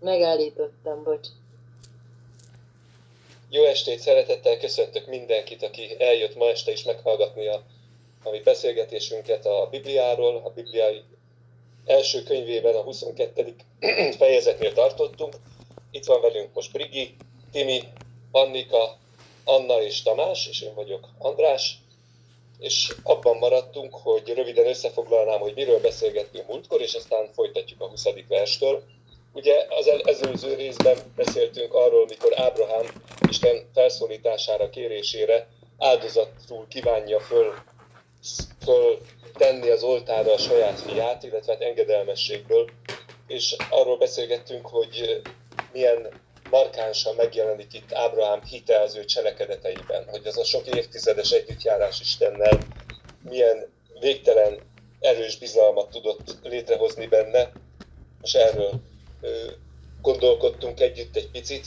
Megállítottam, bocs. Jó estét, szeretettel köszöntök mindenkit, aki eljött ma este is meghallgatni a, a mi beszélgetésünket a Bibliáról. A Bibliai első könyvében a 22. fejezetnél tartottunk. Itt van velünk most Brigi, Timi, Annika, Anna és Tamás, és én vagyok András. És abban maradtunk, hogy röviden összefoglalnám, hogy miről beszélgettünk múltkor, és aztán folytatjuk a 20. verstől. Ugye az előző részben beszéltünk arról, mikor Ábrahám Isten felszólítására, kérésére áldozatul kívánja föl, föl tenni az oltára a saját fiát, illetve hát engedelmességből, és arról beszélgettünk, hogy milyen markánsan megjelenik itt Ábrahám hite az ő cselekedeteiben, hogy az a sok évtizedes együttjárás Istennel milyen végtelen erős bizalmat tudott létrehozni benne, és erről gondolkodtunk együtt egy picit,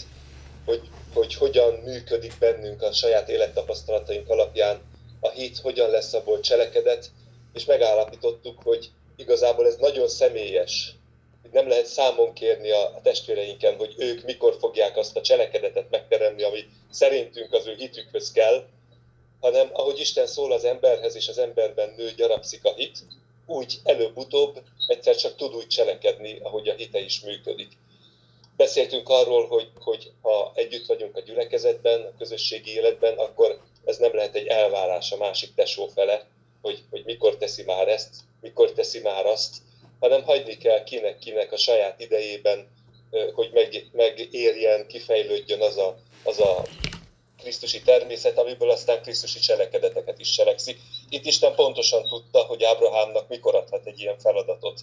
hogy, hogy hogyan működik bennünk a saját élettapasztalataink alapján a hit, hogyan lesz abból cselekedet, és megállapítottuk, hogy igazából ez nagyon személyes, nem lehet számon kérni a testvéreinken, hogy ők mikor fogják azt a cselekedetet megteremni, ami szerintünk az ő hitükhöz kell, hanem ahogy Isten szól az emberhez, és az emberben nő, gyarapszik a hit, úgy előbb-utóbb egyszer csak tud úgy cselekedni, ahogy a hite is működik. Beszéltünk arról, hogy, hogy ha együtt vagyunk a gyülekezetben, a közösségi életben, akkor ez nem lehet egy elvárás a másik tesó fele, hogy, hogy mikor teszi már ezt, mikor teszi már azt, hanem hagyni kell kinek-kinek a saját idejében, hogy meg, megérjen, kifejlődjön az a, az a Krisztusi természet, amiből aztán Krisztusi cselekedeteket is cselekszik. Itt Isten pontosan tudta, hogy Ábrahámnak mikor adhat egy ilyen feladatot,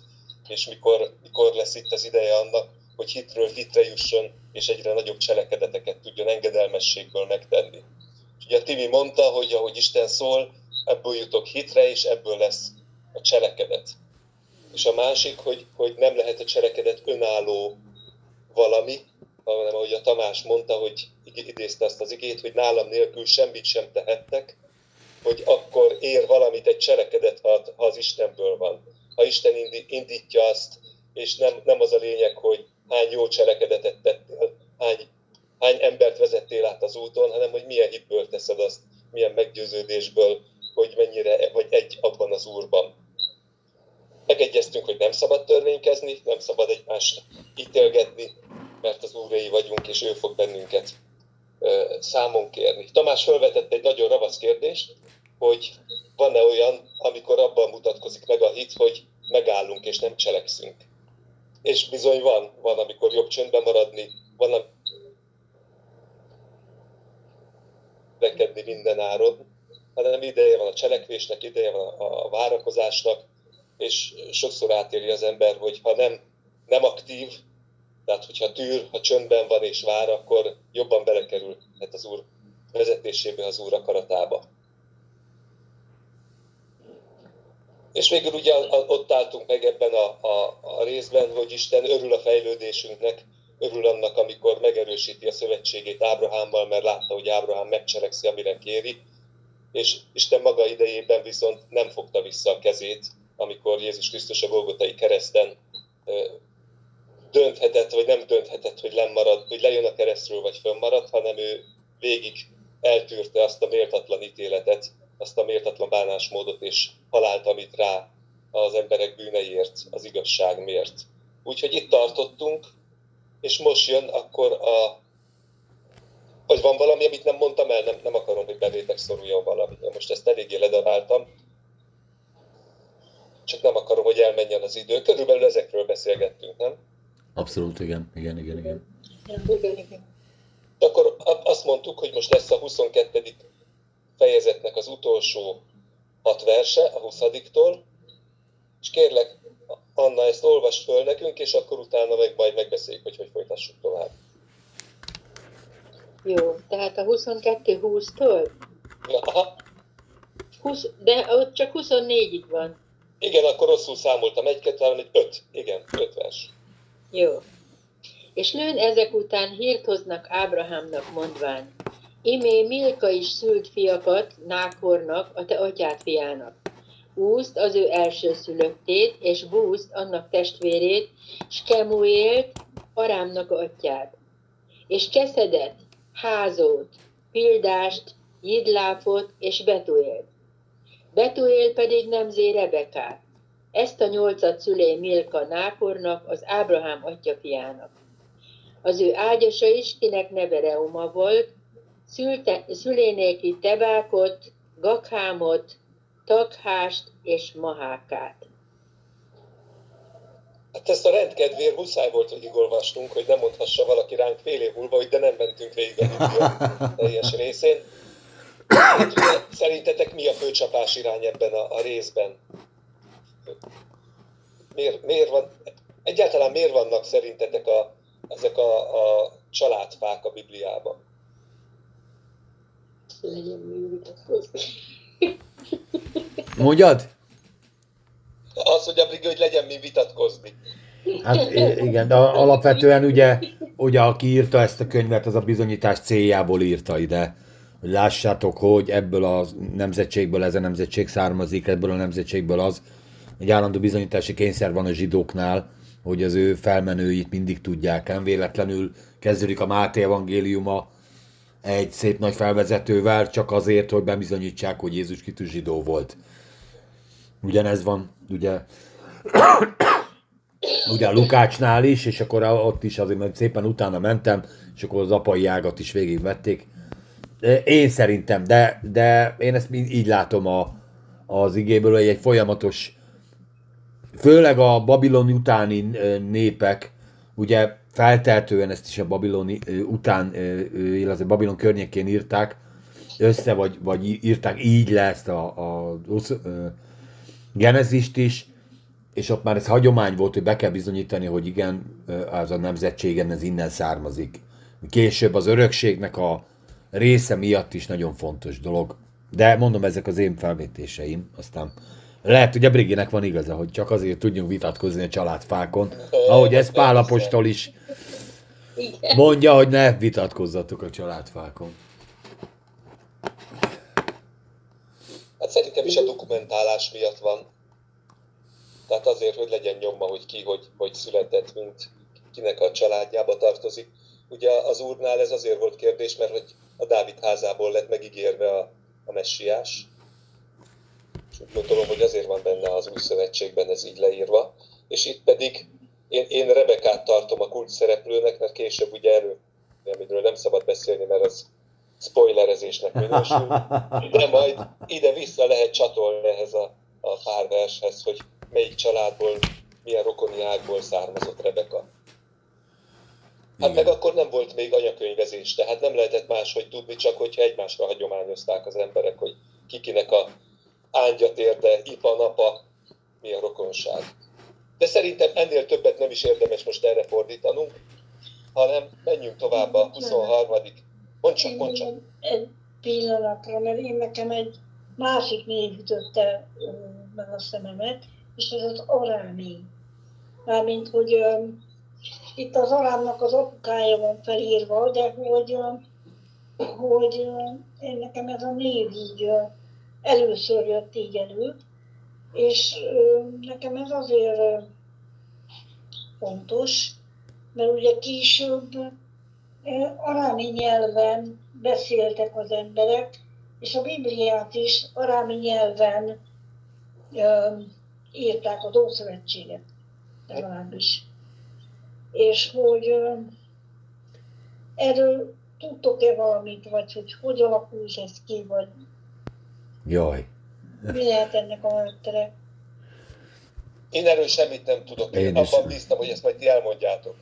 és mikor, mikor lesz itt az ideje annak, hogy hitről hitre jusson, és egyre nagyobb cselekedeteket tudjon engedelmességből megtenni. És ugye Timi mondta, hogy ahogy Isten szól, ebből jutok hitre, és ebből lesz a cselekedet. És a másik, hogy, hogy nem lehet a cselekedet önálló valami, hanem ahogy a Tamás mondta, hogy idézte azt az igét, hogy nálam nélkül semmit sem tehettek, hogy akkor ér valamit egy cselekedet, ha, az Istenből van. Ha Isten indítja azt, és nem, nem az a lényeg, hogy hány jó cselekedetet tettél, hány, hány embert vezettél át az úton, hanem hogy milyen hitből teszed azt, milyen meggyőződésből, hogy mennyire vagy egy abban az úrban. Megegyeztünk, hogy nem szabad törvénykezni, nem szabad egymást ítélgetni, mert az úréi vagyunk, és ő fog bennünket számon kérni. Tamás felvetett egy nagyon ravasz kérdést, hogy van-e olyan, amikor abban mutatkozik meg a hit, hogy megállunk és nem cselekszünk. És bizony van, van, amikor jobb csöndben maradni, van, vekedni minden áron, hanem ideje van a cselekvésnek, ideje van a várakozásnak, és sokszor átéri az ember, hogy ha nem, nem aktív, tehát, hogyha tűr, ha csöndben van és vár, akkor jobban belekerülhet az Úr vezetésébe, az Úr akaratába. És végül ugye ott álltunk meg ebben a, a, a részben, hogy Isten örül a fejlődésünknek, örül annak, amikor megerősíti a szövetségét Ábrahámmal, mert látta, hogy Ábrahám megcselekszi, amire kéri, és Isten maga idejében viszont nem fogta vissza a kezét, amikor Jézus Krisztus a Golgotai kereszten dönthetett, vagy nem dönthetett, hogy lemarad, hogy lejön a keresztről, vagy fönnmarad, hanem ő végig eltűrte azt a méltatlan ítéletet, azt a méltatlan bánásmódot és halált, amit rá az emberek bűneiért, az igazság miért. Úgyhogy itt tartottunk, és most jön akkor a... Hogy van valami, amit nem mondtam el, nem, nem akarom, hogy bevétek szoruljon valami. Most ezt eléggé ledaráltam, csak nem akarom, hogy elmenjen az idő. Körülbelül ezekről beszélgettünk, nem? Abszolút, igen, igen, igen, igen. Igen, igen. Akkor azt mondtuk, hogy most lesz a 22. fejezetnek az utolsó hat verse, a 20-tól, és kérlek, Anna, ezt olvast föl nekünk, és akkor utána meg majd megbeszéljük, hogy hogy folytassuk tovább. Jó, tehát a 22-20-tól? Aha. 20, de ott csak 24-ig van. Igen, akkor rosszul számoltam. Egy, kettő, három, egy, öt. Igen, öt vers. Jó. És lőn ezek után hírt hoznak Ábrahámnak mondván, Imé Milka is szült fiakat Nákornak, a te atyád fiának. Úzt az ő első szülöttét, és Búzt annak testvérét, és Kemuélt, Arámnak atyát, és Cseszedet, Házót, Pildást, Jidláfot és Betuélt. Betuél pedig nemzé Rebekát. Ezt a nyolcat szülé Milka Nákornak, az Ábrahám atyafiának. Az ő ágyasa is, kinek neve Reuma volt, szülte, szülénéki Tebákot, Gakhámot, Takhást és Mahákát. Hát ezt a rendkedvér muszáj volt végigolvasnunk, hogy nem mondhassa valaki ránk fél év múlva, hogy de nem mentünk végig a Biblia teljes részén. Hát, szerintetek mi a főcsapás irány ebben a, a részben? Miért, miért van, egyáltalán miért vannak szerintetek a, ezek a, a családfák a Bibliában? Legyen mi vitatkozni. Mondjad? Az, hogy a Brigi, hogy legyen mi vitatkozni. Hát igen, de alapvetően ugye, ugye aki írta ezt a könyvet, az a bizonyítás céljából írta ide. Hogy lássátok, hogy ebből a nemzetségből ez a nemzetség származik, ebből a nemzetségből az. Egy állandó bizonyítási kényszer van a zsidóknál, hogy az ő felmenőit mindig tudják. Nem véletlenül kezdődik a Máté evangéliuma egy szép nagy felvezetővel, csak azért, hogy bebizonyítsák, hogy Jézus Krisztus zsidó volt. Ugyanez van, ugye, ugye a Lukácsnál is, és akkor ott is azért mert szépen utána mentem, és akkor az apai ágat is végigvették. Én szerintem, de, de én ezt így látom a, az igéből, hogy egy folyamatos, főleg a Babilon utáni népek, ugye feltehetően ezt is a Babiloni után, illetve Babilon környékén írták, össze, vagy, vagy írták így le ezt a, a, a Genezist is, és ott már ez hagyomány volt, hogy be kell bizonyítani, hogy igen, az a nemzetségen ez innen származik. Később az örökségnek a része miatt is nagyon fontos dolog. De mondom, ezek az én felvétéseim, aztán lehet, hogy a Briginek van igaza, hogy csak azért tudjunk vitatkozni a családfákon, ahogy ez Pál apostol is Igen. mondja, hogy ne vitatkozzatok a családfákon. Hát szerintem is a dokumentálás miatt van. Tehát azért, hogy legyen nyomva, hogy ki, hogy, hogy született, mint kinek a családjába tartozik. Ugye az úrnál ez azért volt kérdés, mert hogy a Dávid házából lett megígérve a, a messiás. És úgy gondolom, hogy azért van benne az új szövetségben ez így leírva. És itt pedig én, én Rebekát tartom a kult szereplőnek, mert később ugye elő, amiről nem szabad beszélni, mert az spoilerezésnek minősül. De majd ide-vissza lehet csatolni ehhez a, a pár vershez, hogy melyik családból, milyen rokoni ágból származott Rebeka. Hát meg akkor nem volt még anyakönyvezés, tehát nem lehetett máshogy tudni, csak hogyha egymásra hagyományozták az emberek, hogy kikinek a ángya térde, ipa, napa, mi a rokonság. De szerintem ennél többet nem is érdemes most erre fordítanunk, hanem menjünk tovább a 23. Mondd csak, mondd csak. Egy, pillanatra, mert én nekem egy másik név ütötte meg a szememet, és ez az arámi. Mármint, hogy ö, itt az arámnak az apukája van felírva, de hogy, ö, hogy ö, én nekem ez a név így ö, először jött így elő, és nekem ez azért fontos, mert ugye később arámi nyelven beszéltek az emberek, és a Bibliát is arámi nyelven írták az Ószövetséget, legalábbis. És hogy erről tudtok-e valamit, vagy hogy hogy alakult ez ki, vagy Jaj. mi lehet ennek a háttere? Én erről semmit nem tudok. Én Én abban bíztam, hogy ezt majd ti elmondjátok.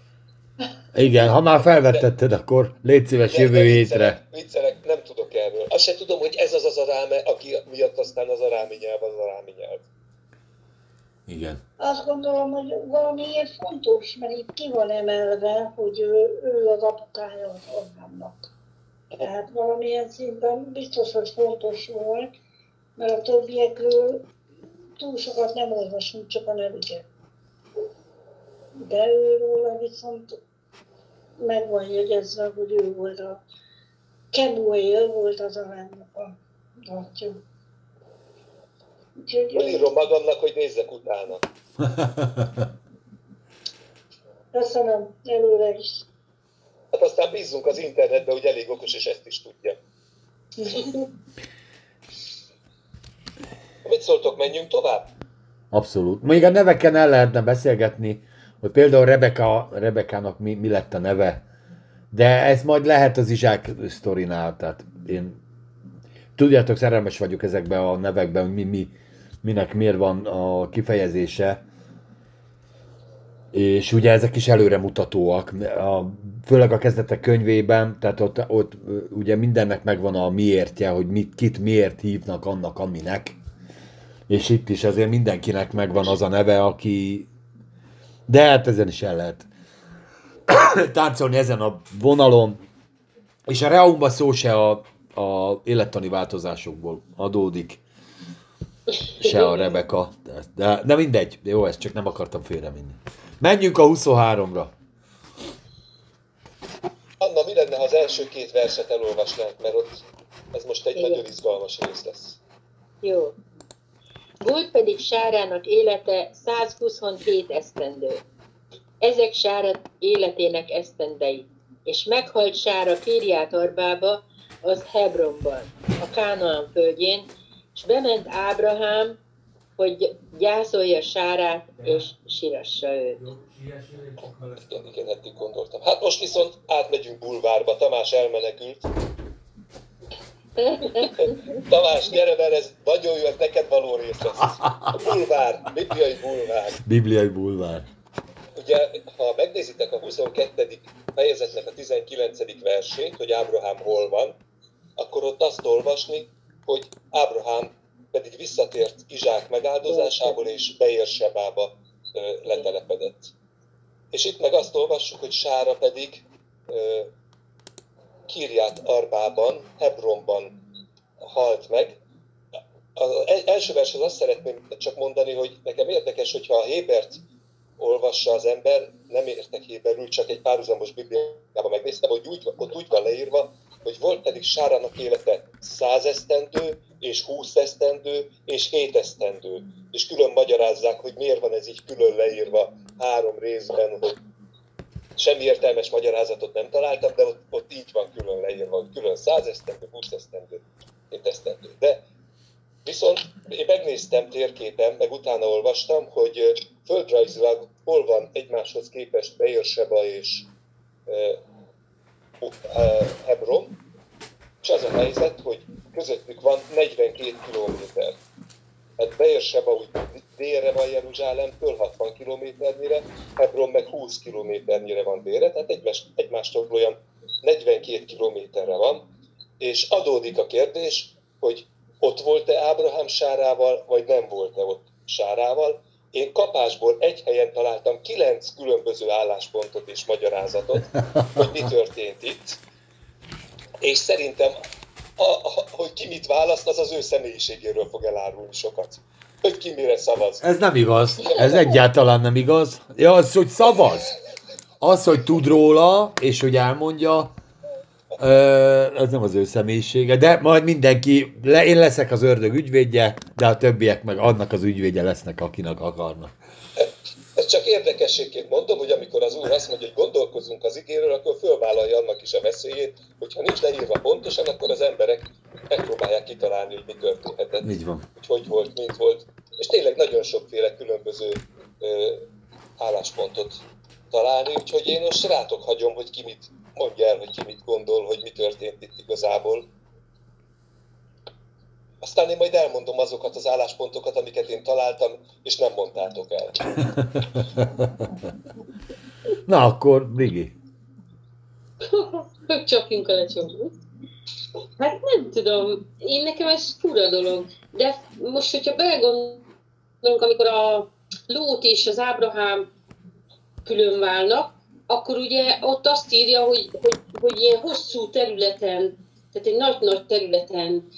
Igen, ha már felvetetted, akkor légy szíves De- jövő de hétre. viccelek, nem tudok erről. Azt se tudom, hogy ez az az aráme, aki miatt aztán az arámi nyelv az arámi nyelv. Igen. Azt gondolom, hogy valamiért fontos, mert itt ki van emelve, hogy ő, ő az apukája az Abrahamnak. Tehát valamilyen szinten biztos, hogy fontos volt, mert a többiekről túl sokat nem olvasunk, csak a nevüket. De őről viszont meg van jegyezve, hogy ő volt a Kemuel volt az aránynak a atya. Úgyhogy Fölírom magamnak, hogy nézzek utána. Köszönöm előre is. Hát aztán bízzunk az internetbe, hogy elég okos, és ezt is tudja. Mit szóltok, menjünk tovább? Abszolút. Még a neveken el lehetne beszélgetni, hogy például Rebeka, Rebekának mi, mi lett a neve, de ez majd lehet az Izsák sztorinál, tehát én tudjátok, szerelmes vagyok ezekben a nevekben, hogy mi, mi, minek miért van a kifejezése, és ugye ezek is előremutatóak, a, főleg a kezdetek könyvében, tehát ott, ott ugye mindennek megvan a miértje, hogy mit, kit miért hívnak annak, aminek. És itt is azért mindenkinek megvan az a neve, aki... De hát ezen is el lehet táncolni ezen a vonalon. És a Reumba szó se a, a élettani változásokból adódik, se a Rebeka. De, de, de mindegy, jó, ezt csak nem akartam félrevinni. Menjünk a 23-ra. Anna, mi lenne, ha az első két verset elolvasnánk, mert ott ez most egy Igen. nagyon izgalmas rész lesz. Jó. Volt pedig Sárának élete 127 esztendő. Ezek Sára életének esztendei, és meghalt Sára Kériát Arbába, az Hebronban, a Kánaán földjén, és bement Ábrahám, hogy gyászolja Sárát, és sírassa őt. Igen, eddig gondoltam. Hát most viszont átmegyünk bulvárba, Tamás elmenekült. Tamás, gyere, mert ez nagyon jó, ez neked való rész lesz. A bulvár, bibliai bulvár. Bibliai bulvár. Ugye, ha megnézitek a 22. fejezetnek a 19. versét, hogy Ábrahám hol van, akkor ott azt olvasni, hogy Ábrahám pedig visszatért Izsák megáldozásából, és Beérsebába ö, letelepedett. És itt meg azt olvassuk, hogy Sára pedig Kirját Arbában, Hebronban halt meg. Az első vershez azt szeretném csak mondani, hogy nekem érdekes, hogyha a Hébert olvassa az ember, nem értek héberül, csak egy párhuzamos bibliában megnéztem, hogy úgy, ott úgy van leírva, hogy volt pedig Sárának élete száz esztendő, és húsz esztendő, és hét esztendő. És külön magyarázzák, hogy miért van ez így külön leírva három részben, hogy semmi értelmes magyarázatot nem találtam, de ott, ott így van külön leírva, hogy külön száz esztendő, húsz esztendő, hét esztendő. De Viszont én megnéztem térképen, meg utána olvastam, hogy földrajzilag hol van egymáshoz képest Beérseba és Hebron, és az a helyzet, hogy közöttük van 42 kilométer. Hát Beérseba úgy délre van Jeruzsálemtől, 60 kilométernyire, Hebron meg 20 kilométernyire van délre, tehát egymás, egymástól olyan 42 kilométerre van, és adódik a kérdés, hogy ott volt-e Ábrahám Sárával, vagy nem volt-e ott Sárával. Én kapásból egy helyen találtam kilenc különböző álláspontot és magyarázatot, hogy mi történt itt. És szerintem, a, a, hogy ki mit választ, az az ő személyiségéről fog elárulni sokat. Hogy ki mire szavaz. Ez nem igaz. Ez egyáltalán nem igaz. Ja, az, hogy szavaz. Az, hogy tud róla, és hogy elmondja, ez nem az ő személyisége, de majd mindenki, le, én leszek az ördög ügyvédje, de a többiek meg annak az ügyvédje lesznek, akinek akarnak. Ezt csak érdekességként mondom, hogy amikor az Úr azt mondja, hogy gondolkozunk az igéről, akkor fölvállalja annak is a veszélyét, hogyha nincs leírva pontosan, akkor az emberek megpróbálják kitalálni, hogy mi történhetett. Így van. hogy hogy volt, mint volt. És tényleg nagyon sokféle különböző ö, álláspontot találni, úgyhogy én most rátok hagyom, hogy ki mit mondja el, hogy ki mit gondol, hogy mi történt itt igazából. Aztán én majd elmondom azokat az álláspontokat, amiket én találtam, és nem mondtátok el. Na akkor, Rigi. Csapjunk a lecsapni. Hát nem tudom, én nekem ez fura dolog, de most, hogyha belegondolunk, amikor a Lót és az Ábrahám külön válnak, akkor ugye ott azt írja, hogy, hogy, hogy ilyen hosszú területen, tehát egy nagy-nagy területen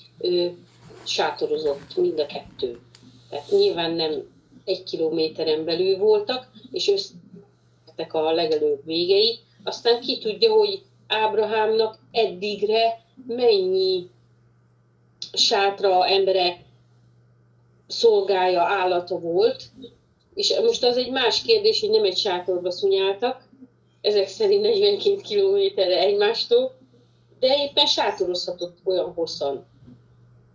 sátorozott mind a kettő. Tehát nyilván nem egy kilométeren belül voltak, és összetek a legelőbb végei. Aztán ki tudja, hogy Ábrahámnak eddigre mennyi sátra embere szolgája, állata volt, és most az egy más kérdés, hogy nem egy sátorba szunyáltak, ezek szerint 42 kilométerre egymástól, de éppen sátorozhatott olyan hosszan.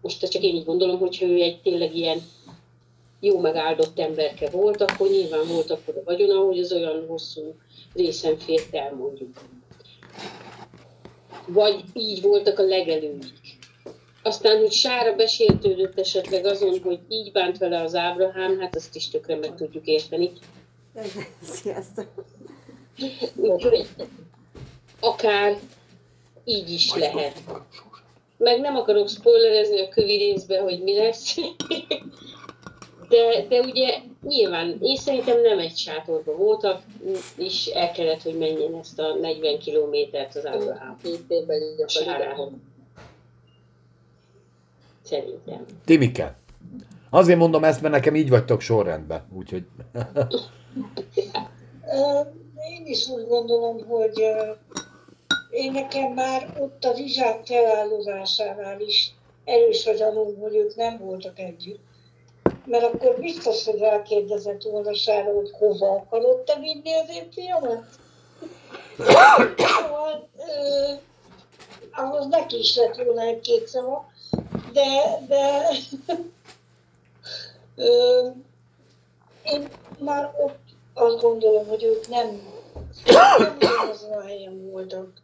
Most csak én így gondolom, hogy ő egy tényleg ilyen jó megáldott emberke volt, akkor nyilván volt akkor a vagyona, hogy az olyan hosszú részen fért el mondjuk. Vagy így voltak a legelőik. Aztán, hogy Sára besértődött esetleg azon, hogy így bánt vele az Ábrahám, hát azt is tökre meg tudjuk érteni. Sziasztok! Úgyhogy akár így is lehet. Meg nem akarok spoilerezni a kövi részbe, hogy mi lesz. De, de ugye nyilván én szerintem nem egy sátorban voltak, és el kellett, hogy menjen ezt a 40 kilométert az Ábrahám. Két évben A sárához. Szerintem. Timike. Azért mondom ezt, mert nekem így vagytok sorrendben. Úgyhogy... Én is úgy gondolom, hogy én nekem már ott a vizsák felállozásánál is erős a gyanúm, hogy ők nem voltak együtt. Mert akkor biztos, hogy rákérdezett volna Sára, hogy hova akarod te vinni az én fiamat? Szóval, ö, ahhoz neki is lett volna egy két szava, de, de ö, én már ott azt gondolom, hogy ők nem, nem azon a helyen voltak.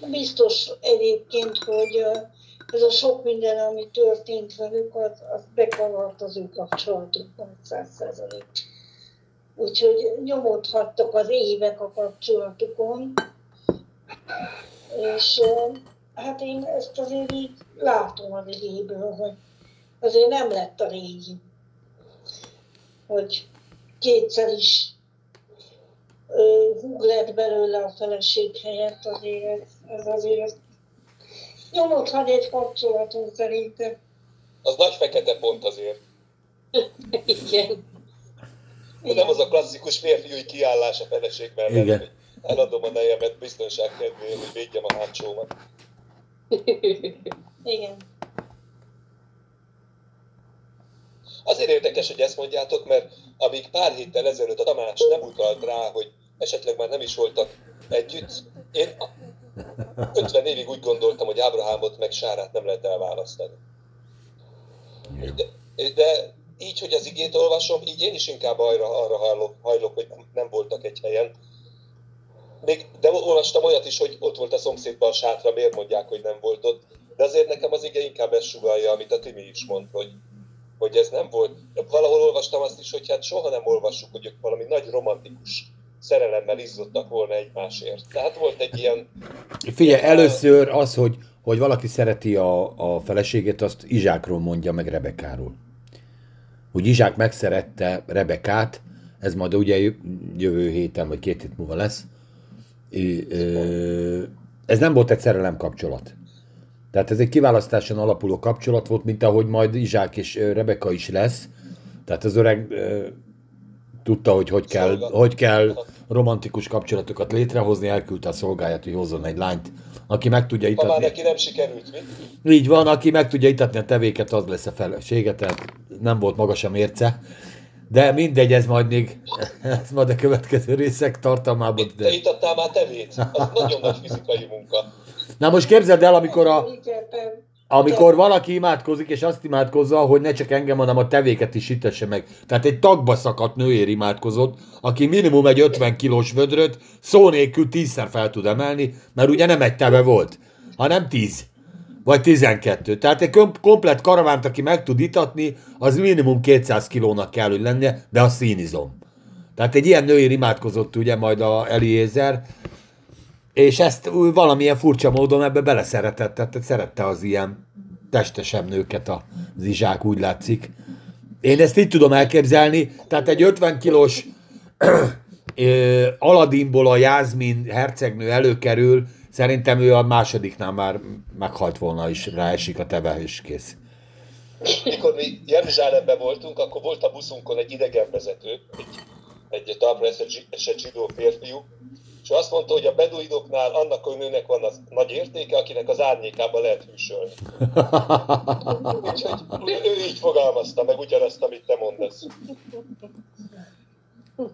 Biztos egyébként, hogy ez a sok minden, ami történt velük, az, az bekavart az ő kapcsolatukban száz százalék. Úgyhogy nyomot hagytak az évek a kapcsolatukon, és hát én ezt azért így látom az igéből, hogy azért nem lett a régi, hogy kétszer is húg lett belőle a feleség helyett, azért ez azért nyomot hagy egy kapcsolaton szerintem. Az nagy fekete pont azért. Igen. De nem az a klasszikus férfiúi kiállás a feleség mellett, Igen. hogy eladom a nejemet biztonság kedvéért, hogy védjem a hátsómat. Igen. Azért érdekes, hogy ezt mondjátok, mert amíg pár héttel ezelőtt a Tamás nem utalt rá, hogy esetleg már nem is voltak együtt, én 50 évig úgy gondoltam, hogy Ábrahámot meg Sárát nem lehet elválasztani. De, de így, hogy az igét olvasom, így én is inkább arra, arra hajlok, hajlok, hogy nem, voltak egy helyen. Még, de olvastam olyat is, hogy ott volt a szomszédban a sátra, miért mondják, hogy nem volt ott. De azért nekem az ige inkább ezt sugalja, amit a Timi is mond, hogy, hogy ez nem volt. Valahol olvastam azt is, hogy hát soha nem olvassuk, hogy ők valami nagy romantikus szerelemmel izzottak volna egymásért. Tehát volt egy ilyen, Figyelj, először az, hogy, hogy valaki szereti a, a feleségét, azt Izsákról mondja meg Rebekáról. Hogy Izsák megszerette Rebekát, ez majd ugye jö- jövő héten, vagy két hét múlva lesz. Ez nem volt egy szerelem kapcsolat. Tehát ez egy kiválasztáson alapuló kapcsolat volt, mint ahogy majd Izsák és Rebeka is lesz. Tehát az öreg tudta, hogy hogy kell, hogy kell romantikus kapcsolatokat létrehozni, elküldte a szolgáját, hogy hozzon egy lányt, aki meg tudja ha már itatni. neki nem sikerült, mi? Így van, aki meg tudja itatni a tevéket, az lesz a felesége, tehát nem volt magas a mérce. De mindegy, ez majd még, ez majd a következő részek tartalmában. Te De... itattál már tevét? Az nagyon nagy fizikai munka. Na most képzeld el, amikor, a, amikor valaki imádkozik, és azt imádkozza, hogy ne csak engem, hanem a tevéket is itesse meg. Tehát egy tagba szakadt nőér imádkozott, aki minimum egy 50 kilós vödröt szó nélkül tízszer fel tud emelni, mert ugye nem egy teve volt, hanem 10. Vagy 12. Tehát egy kom- komplet karavánt, aki meg tud itatni, az minimum 200 kilónak kell, hogy lennie, de a színizom. Tehát egy ilyen nőér imádkozott ugye majd a Eliézer, és ezt valamilyen furcsa módon ebbe beleszeretett, tehát szerette az ilyen testesebb nőket a zizsák, úgy látszik. Én ezt így tudom elképzelni, tehát egy 50 kilós Aladinból a Jászmin hercegnő előkerül, szerintem ő a másodiknál már meghalt volna, és ráesik a teve, és kész. Mikor mi Jeruzsálemben voltunk, akkor volt a buszunkon egy idegenvezető, egy, egy talpra zsidó férfiú, és azt mondta, hogy a beduidoknál annak a nőnek van az nagy értéke, akinek az árnyékában lehet hűsölni. Úgyhogy ő, így fogalmazta meg ugyanazt, amit te mondasz.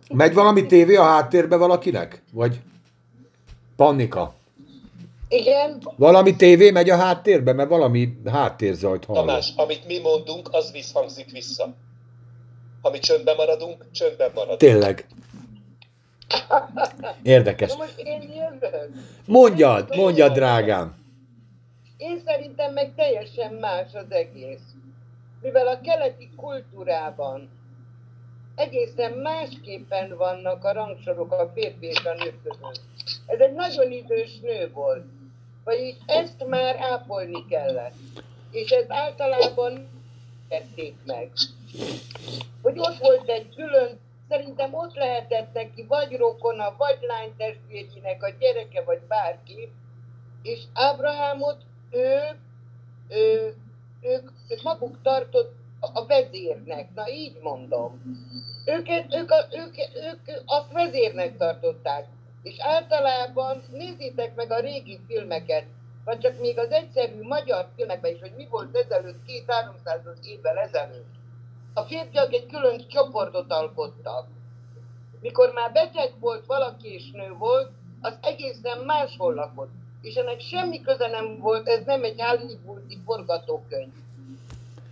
Megy valami tévé a háttérbe valakinek? Vagy Pannika? Igen, Valami tévé megy a háttérbe, mert valami háttérzajt hallok. Tamás, amit mi mondunk, az visszhangzik vissza. Ha mi csöndben maradunk, csöndben maradunk. Tényleg. Érdekes. na most én jövök. Mondjad, mondjad, drágám. Én szerintem meg teljesen más az egész. Mivel a keleti kultúrában egészen másképpen vannak a rangsorok a férfi és a nő között. Ez egy nagyon idős nő volt. Vagyis ezt már ápolni kellett. És ez általában tették meg. Hogy ott volt egy külön, szerintem ott lehetett neki vagy rokona, vagy lánytestvérének a gyereke, vagy bárki, és Ábrahámot ő, ő, ők, ők maguk tartott a vezérnek, na így mondom. Őket, ők, a, ők, ők azt vezérnek tartották. És általában nézzétek meg a régi filmeket, vagy csak még az egyszerű magyar filmekben is, hogy mi volt ezelőtt, két 300 évvel ezelőtt. A férfiak egy külön csoportot alkottak. Mikor már beteg volt valaki és nő volt, az egészen máshol lakott. És ennek semmi köze nem volt, ez nem egy hollywoodi forgatókönyv.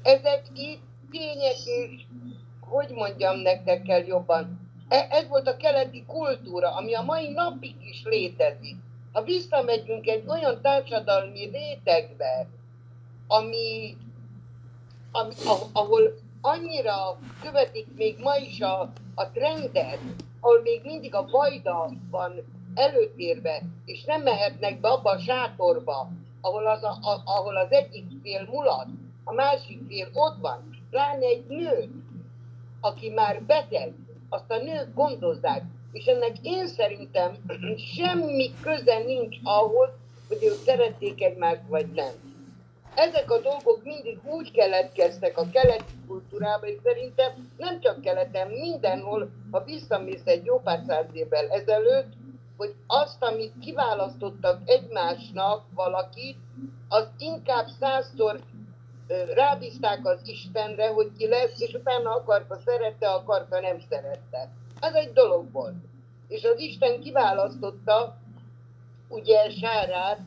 Ezek itt tények és, hogy mondjam nektek kell jobban, E- ez volt a keleti kultúra, ami a mai napig is létezik. Ha visszamegyünk egy olyan társadalmi rétegbe, ami, ami ah- ahol annyira követik még ma is a, a trendet, ahol még mindig a vajda van előtérbe, és nem mehetnek be abba a sátorba, ahol az, a, a, ahol az egyik fél mulat, a másik fél ott van, pláne egy nő, aki már beteg, azt a nők gondozzák, és ennek én szerintem semmi köze nincs ahhoz, hogy ők szerették egymást, vagy nem. Ezek a dolgok mindig úgy keletkeztek a keleti kultúrába, és szerintem nem csak keleten, mindenhol, ha visszamész egy jó pár száz évvel ezelőtt, hogy azt, amit kiválasztottak egymásnak valakit, az inkább százszor rábízták az Istenre, hogy ki lesz, és utána akarta szerette, akarta nem szerette. Ez egy dolog volt. És az Isten kiválasztotta ugye Sárát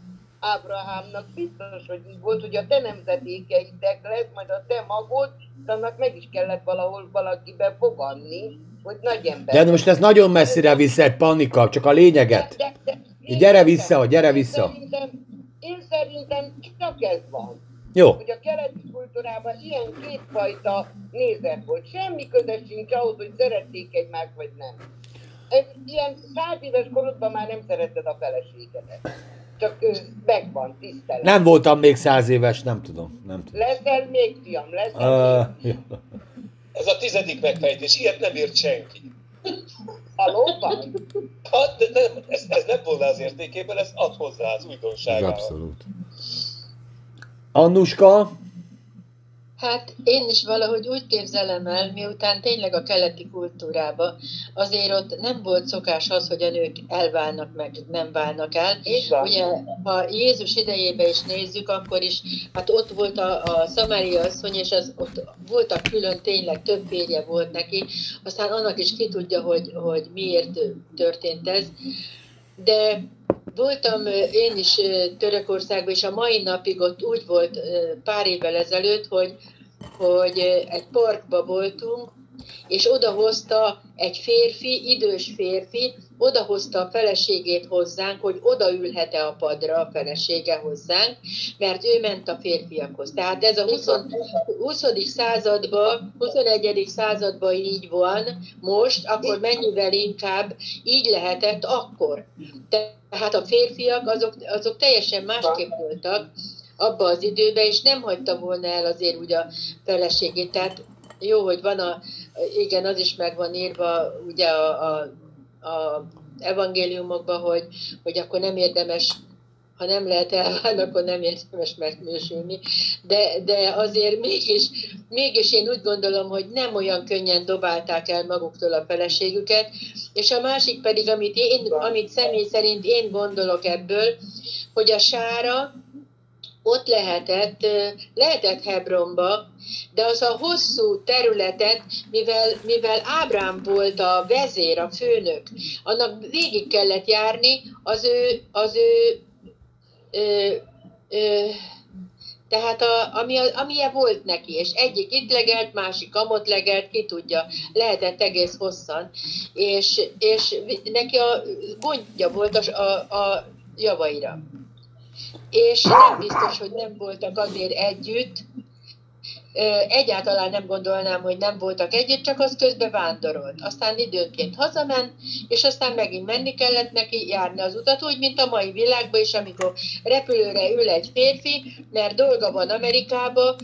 Ábrahámnak biztos, hogy így volt, hogy a te nemzetékeitek lesz, majd a te magod, de annak meg is kellett valahol valakiben fogadni, hogy nagy ember. De most ez nagyon messzire visz egy panika, csak a lényeget. De, de, de, Gyere vissza, gyere vissza. Én szerintem, én szerintem csak ez van Jó, hogy a keleti kultúrában ilyen kétfajta nézet volt. Semmi köze sincs ahhoz, hogy szerették egymást, vagy nem. Ez ilyen száz éves korodban már nem szereted a feleségedet. Csak ő megvan, tisztelet. nem voltam még száz éves, nem tudom. Nem tudom. Leszel még, fiam, leszel Uh, még. Ez a tizedik megfejtés, ilyet nem írt senki. Haló, vagy? Ha, de nem, ez, ez nem volna az értékében, ez ad hozzá az Ez újdonságával. abszolút. Annuska, Hát én is valahogy úgy képzelem el, miután tényleg a keleti kultúrába, azért ott nem volt szokás az, hogy a nők elválnak meg, nem válnak el. Ugye, ha Jézus idejébe is nézzük, akkor is, hát ott volt a, a Szamária asszony, és az, ott voltak külön, tényleg több férje volt neki, aztán annak is ki tudja, hogy, hogy miért történt ez. De voltam én is Törökországban, és a mai napig ott úgy volt pár évvel ezelőtt, hogy, hogy egy parkba voltunk, és odahozta egy férfi, idős férfi, odahozta a feleségét hozzánk, hogy odaülhet-e a padra a felesége hozzánk, mert ő ment a férfiakhoz. Tehát ez a 20. 20. században, 21. században így van most, akkor mennyivel inkább így lehetett akkor. Tehát a férfiak azok, azok teljesen másképp voltak abba az időben, és nem hagyta volna el azért úgy a feleségét. Tehát jó, hogy van a, igen, az is meg van írva ugye a, a, a evangéliumokban, hogy, hogy akkor nem érdemes ha nem lehet elválni, akkor nem érdemes megnősülni. De, de azért mégis, mégis én úgy gondolom, hogy nem olyan könnyen dobálták el maguktól a feleségüket, és a másik pedig, amit, én, amit személy szerint én gondolok ebből, hogy a sára ott lehetett, lehetett Hebronba, de az a hosszú területet, mivel, mivel Ábrám volt a vezér, a főnök, annak végig kellett járni az ő, az ő ö, ö, tehát a, ami, amilyen volt neki, és egyik itt legelt, másik amott legelt, ki tudja, lehetett egész hosszan, és, és neki a gondja volt a, a, a javaira. És nem biztos, hogy nem voltak azért együtt, egyáltalán nem gondolnám, hogy nem voltak együtt, csak az közben vándorolt. Aztán időnként hazament, és aztán megint menni kellett neki járni az utat, úgy, mint a mai világban is, amikor repülőre ül egy férfi, mert dolga van Amerikába,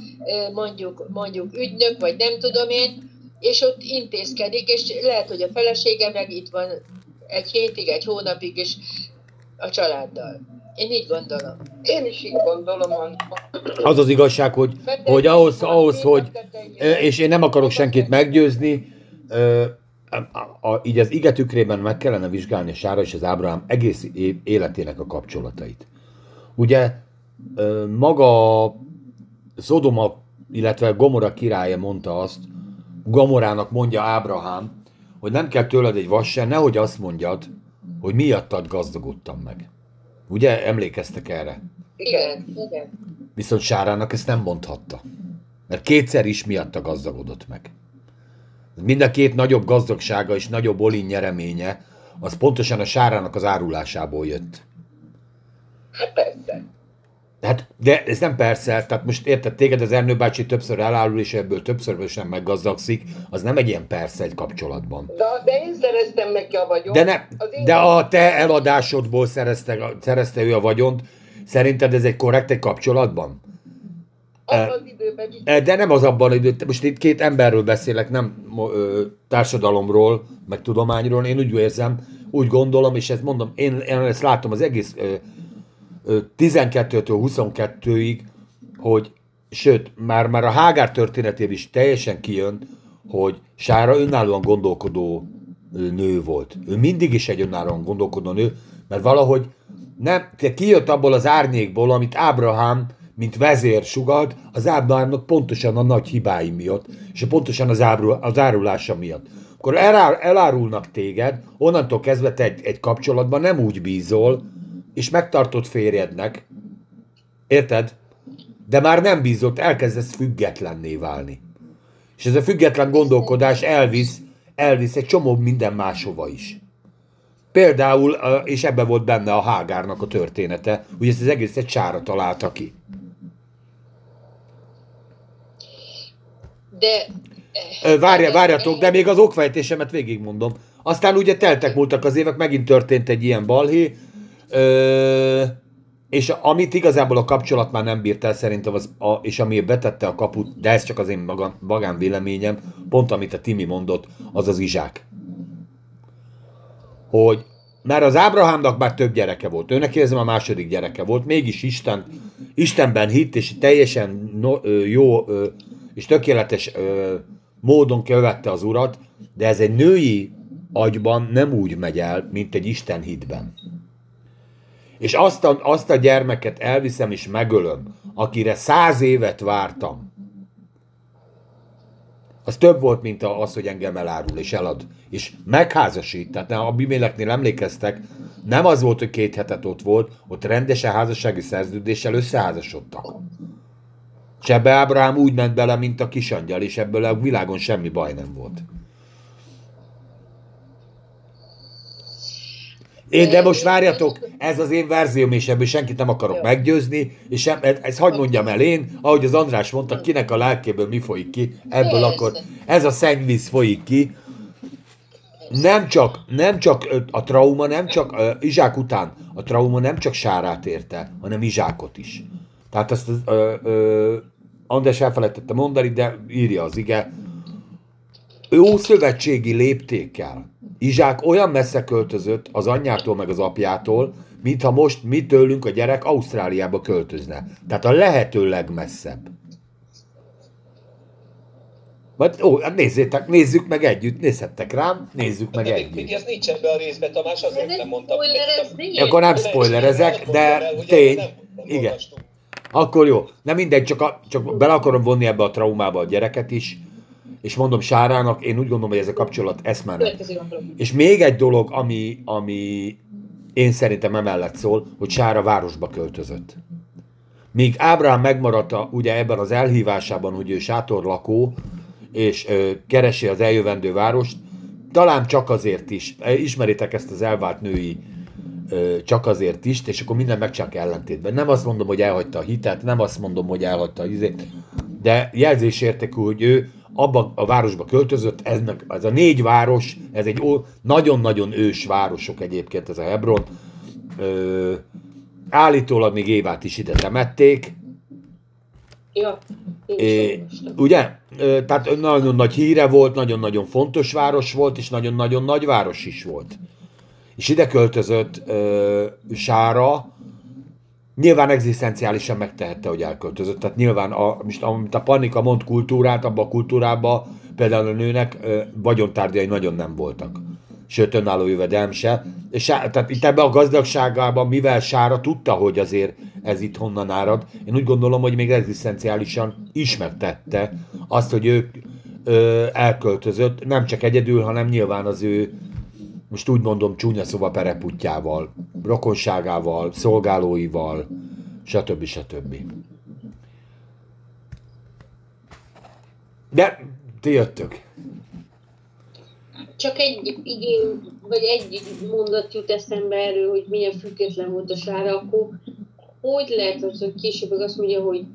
mondjuk, mondjuk ügynök, vagy nem tudom én, és ott intézkedik, és lehet, hogy a felesége meg itt van egy hétig, egy hónapig, és a családdal. Én így gondolom. Én is így gondolom. Az az igazság, hogy, hogy ahhoz, ahhoz, hogy, és én nem akarok senkit meggyőzni, a, a, így az ige tükrében meg kellene vizsgálni a Sára és az Ábrahám egész életének a kapcsolatait. Ugye maga Szodoma, illetve Gomora királya mondta azt, Gomorának mondja Ábrahám, hogy nem kell tőled egy vas se, nehogy azt mondjad, hogy miattad gazdagodtam meg. Ugye emlékeztek erre? Igen, igen. Viszont Sárának ezt nem mondhatta. Mert kétszer is miatta gazdagodott meg. Mind a két nagyobb gazdagsága és nagyobb olin nyereménye, az pontosan a Sárának az árulásából jött. Hát persze. Hát, de ez nem persze, tehát most érted, téged az Ernő bácsi többször elárul, és ebből többször sem meggazdagszik, az nem egy ilyen persze egy kapcsolatban. De, de én szereztem neki a vagyont. De, ne, én de a te eladásodból szerezte, szerezte ő a vagyont, szerinted ez egy korrekt egy kapcsolatban? abban az időben így E, De nem az abban, hogy most itt két emberről beszélek, nem ö, társadalomról, meg tudományról. Én úgy érzem, úgy gondolom, és ezt mondom, én, én ezt látom az egész ö, 12-től 22-ig, hogy sőt, már, már a Hágár történetében is teljesen kijön, hogy Sára önállóan gondolkodó nő volt. Ő mindig is egy önállóan gondolkodó nő, mert valahogy nem, kijött abból az árnyékból, amit Ábrahám, mint vezér sugalt, az Ábrahámnak pontosan a nagy hibái miatt, és pontosan az, ábrul, az árulása miatt. Akkor elár, elárulnak téged, onnantól kezdve te egy, egy kapcsolatban nem úgy bízol, és megtartott férjednek, érted? De már nem bízott, elkezdesz függetlenné válni. És ez a független gondolkodás elvisz, elvisz egy csomó minden máshova is. Például, és ebben volt benne a Hágárnak a története, hogy ezt az egészet Csára találta ki. De Várja, várjatok, de még az okfejtésemet végigmondom. Aztán ugye teltek múltak az évek, megint történt egy ilyen balhé, ö, és amit igazából a kapcsolat már nem bírt el szerintem, az, a, és ami betette a kaput, de ez csak az én magam, magán véleményem, pont amit a Timi mondott, az az izsák. Hogy mert az Ábrahámnak már több gyereke volt, őnek érzem a második gyereke volt, mégis Isten, Istenben hitt, és teljesen no, ö, jó ö, és tökéletes ö, módon követte az urat, de ez egy női agyban nem úgy megy el, mint egy Isten hitben. És azt a, azt a gyermeket elviszem és megölöm, akire száz évet vártam. Az több volt, mint az, hogy engem elárul és elad. És megházasít. Tehát a Biméleknél emlékeztek, nem az volt, hogy két hetet ott volt, ott rendesen házassági szerződéssel összeházasodtak. És ebbe Ábrahám úgy ment bele, mint a kisangyal, és ebből a világon semmi baj nem volt. Én, de most várjatok, ez az én verzióm, és ebből senkit nem akarok Jó. meggyőzni, és sem, ez, ez hagyd mondjam el én, ahogy az András mondta, kinek a lelkéből mi folyik ki, ebből Persze. akkor ez a szennyvíz folyik ki. Nem csak, nem csak a trauma, nem csak uh, Izsák után, a trauma nem csak Sárát érte, hanem Izsákot is. Tehát ezt ö, ö, András elfelejtette mondani, de írja az ige, jó szövetségi léptékkel. Izsák olyan messze költözött az anyjától meg az apjától, mintha most mi tőlünk a gyerek Ausztráliába költözne. Tehát a lehető legmesszebb. Majd, ó, hát nézzétek, nézzük meg együtt, nézhettek rám, nézzük meg De még, még együtt. ez nincs ebbe a részbe, Tamás, azért nem mondtam. Spoilereznél? Akkor nem Ne, spoilerezek, de tény, nem- nem igen. Akkor jó. Nem mindegy, csak, a, csak bele akarom vonni ebbe a traumába a gyereket is, és mondom Sárának, én úgy gondolom, hogy ez a kapcsolat. Következő gondolom. És még egy dolog, ami, ami én szerintem emellett szól, hogy Sára városba költözött. Míg Ábrahám megmaradt a, ugye ebben az elhívásában, hogy ő sátorlakó, és ö, keresi az eljövendő várost, talán csak azért is, ismeritek ezt az elvált női ö, csak azért is, és akkor minden meg csak ellentétben. Nem azt mondom, hogy elhagyta a hitet, nem azt mondom, hogy elhagyta a izét, de jelzésértékű, hogy ő abba a városba költözött, ez, ez a négy város, ez egy ó- nagyon-nagyon ős városok egyébként, ez a Hebron. Ö, állítólag még Évát is ide temették, Ja, É, ugye? Ö, Tehát nagyon nagy híre volt, nagyon-nagyon fontos város volt, és nagyon-nagyon nagy város is volt. És ide költözött ö, Sára, nyilván egzisztenciálisan megtehette, hogy elköltözött. Tehát nyilván, a, most, amit a Panika mond kultúrát, abban a kultúrában például a nőnek ö, vagyontárgyai nagyon nem voltak. Sőt, önálló jövedelm se. És, tehát itt ebbe a gazdagságában, mivel Sára tudta, hogy azért ez itt honnan árad, én úgy gondolom, hogy még egzisztenciálisan is megtette azt, hogy ő ö, elköltözött, nem csak egyedül, hanem nyilván az ő most úgy mondom csúnya szóval pereputjával, rokonságával, szolgálóival, stb. stb. De ti jöttök. Csak egy igény, vagy egy mondat jut eszembe erről, hogy milyen független volt a Sára, akkor hogy lehet az, hogy később azt mondja, hogy,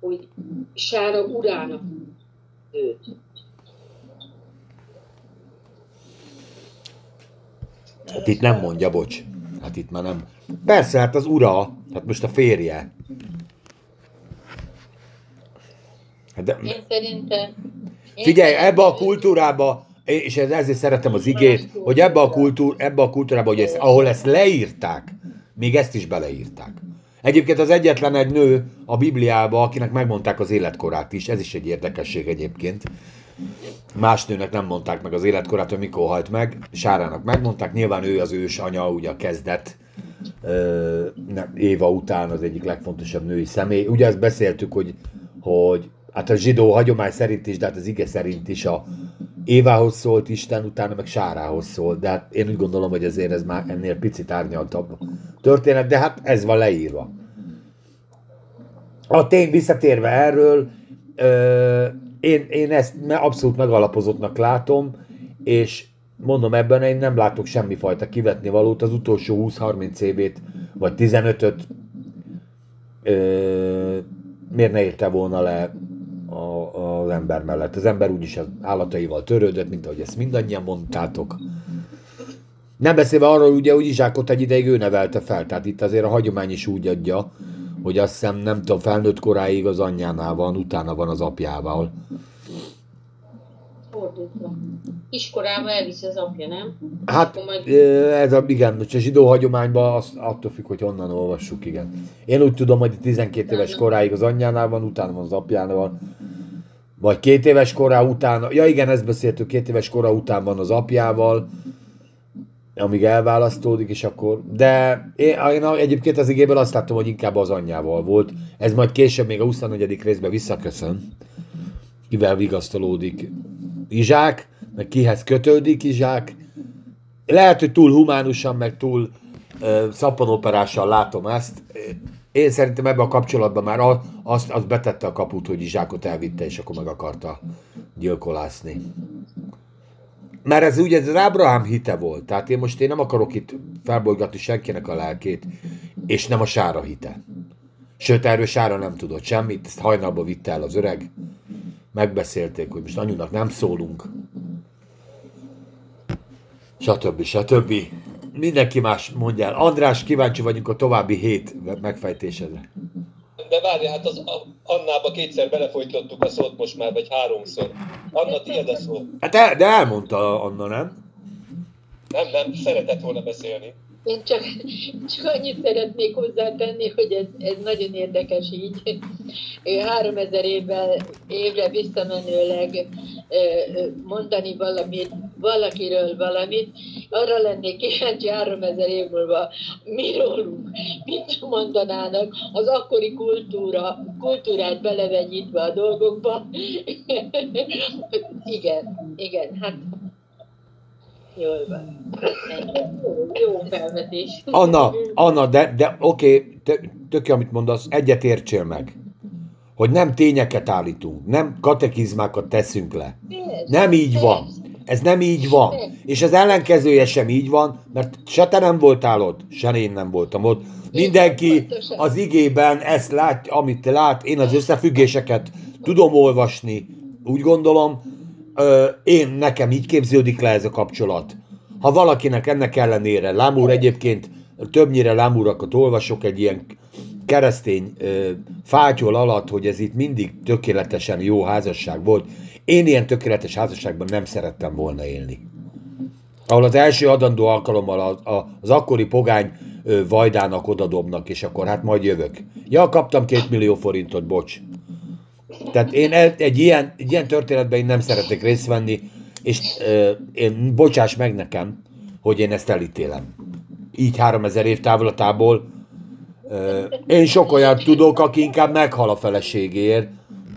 hogy Sára urának őt. Hát itt nem mondja, bocs. Hát itt már nem. Persze, hát az ura, hát most a férje. Hát de, Én szerintem... én figyelj, szerintem ebbe a kultúrába, és ez- ezért szeretem az igét, hogy ebbe a, kultúr, ebbe a kultúrába, hogy ezt, ahol ezt leírták, még ezt is beleírták. Egyébként az egyetlen egy nő a Bibliába, akinek megmondták az életkorát is, ez is egy érdekesség egyébként. Más nőnek nem mondták meg az életkorát, hogy mikor halt meg. Sárának megmondták, nyilván ő az ős anya, ugye a kezdet, ö, nem, Éva után az egyik legfontosabb női személy. Ugye ezt beszéltük, hogy, hogy hát a zsidó hagyomány szerint is, de hát az ige szerint is a Évához szólt Isten, utána meg Sárához szólt, de hát én úgy gondolom, hogy ezért ez már ennél picit árnyaltabb történet, de hát ez van leírva. A tény visszatérve erről, ö, én, én ezt abszolút megalapozottnak látom, és mondom ebben én nem látok semmifajta kivetni valót az utolsó 20-30 évét, vagy 15-öt ö, miért ne érte volna le a, az ember mellett. Az ember úgyis az állataival törődött, mint ahogy ezt mindannyian mondtátok. Nem beszélve arról, ugye, hogy Izsákot egy ideig ő nevelte fel, tehát itt azért a hagyomány is úgy adja, hogy azt hiszem, nem tudom, felnőtt koráig az anyjánál van, utána van az apjával. Fordítva. Kiskorában elviszi az apja, nem? Hát majd ö, ez a, igen, most a zsidó hagyományban azt, attól függ, hogy honnan olvassuk, igen. Én úgy tudom, hogy 12 éves koráig az anyjánál van, utána van az apjánál van. Vagy két éves korá után, ja igen, ezt beszéltük, két éves kora után van az apjával, amíg elválasztódik, és akkor... De én, én egyébként az igéből azt láttam, hogy inkább az anyjával volt. Ez majd később még a 24. részben visszaköszön. Kivel vigasztalódik Izsák, meg kihez kötődik Izsák. Lehet, hogy túl humánusan, meg túl szappanoperással látom ezt. Én szerintem ebben a kapcsolatban már azt, azt betette a kaput, hogy Izsákot elvitte, és akkor meg akarta gyilkolászni. Mert ez ugye ez az Ábrahám hite volt. Tehát én most én nem akarok itt felbolygatni senkinek a lelkét, és nem a Sára hite. Sőt, erről Sára nem tudott semmit, ezt hajnalba vitte el az öreg. Megbeszélték, hogy most anyunak nem szólunk. Stb. stb. Mindenki más mondja el. András, kíváncsi vagyunk a további hét megfejtésedre. De várj, hát az Annába kétszer belefolytottuk a szót most már, vagy háromszor. Anna, tiéd a szó. Hát el, de elmondta Anna, nem? Nem, nem, szeretett volna beszélni. Én csak, csak annyit szeretnék hozzátenni, hogy ez, ez nagyon érdekes így. Ő 3000 évvel, évre visszamenőleg mondani valamit, valakiről valamit, arra lennék kíváncsi három ezer év múlva, mi rólunk, mit mondanának az akkori kultúra, kultúrát belevenyítve a dolgokba. igen, igen, hát jól van. Jó felvetés. Anna, Anna, de, de oké, okay, amit mondasz, egyet értsél meg. Hogy nem tényeket állítunk, nem katekizmákat teszünk le. Nem így van. Ez nem így van. És az ellenkezője sem így van, mert se te nem voltál ott, se én nem voltam ott. Mindenki az igében ezt lát, amit lát, én az összefüggéseket tudom olvasni, úgy gondolom, én nekem így képződik le ez a kapcsolat. Ha valakinek ennek ellenére, Lámúr egyébként többnyire Lámúrakat olvasok egy ilyen keresztény fátyol alatt, hogy ez itt mindig tökéletesen jó házasság volt. Én ilyen tökéletes házasságban nem szerettem volna élni. Ahol az első adandó alkalommal az, az akkori pogány Vajdának odadobnak, és akkor hát majd jövök. Ja, kaptam két millió forintot, bocs. Tehát én egy ilyen, egy ilyen történetben én nem szeretek részt venni, és euh, én, bocsáss meg nekem, hogy én ezt elítélem. Így 3000 év távlatából euh, én sok olyan tudok, aki inkább meghal a feleségéért,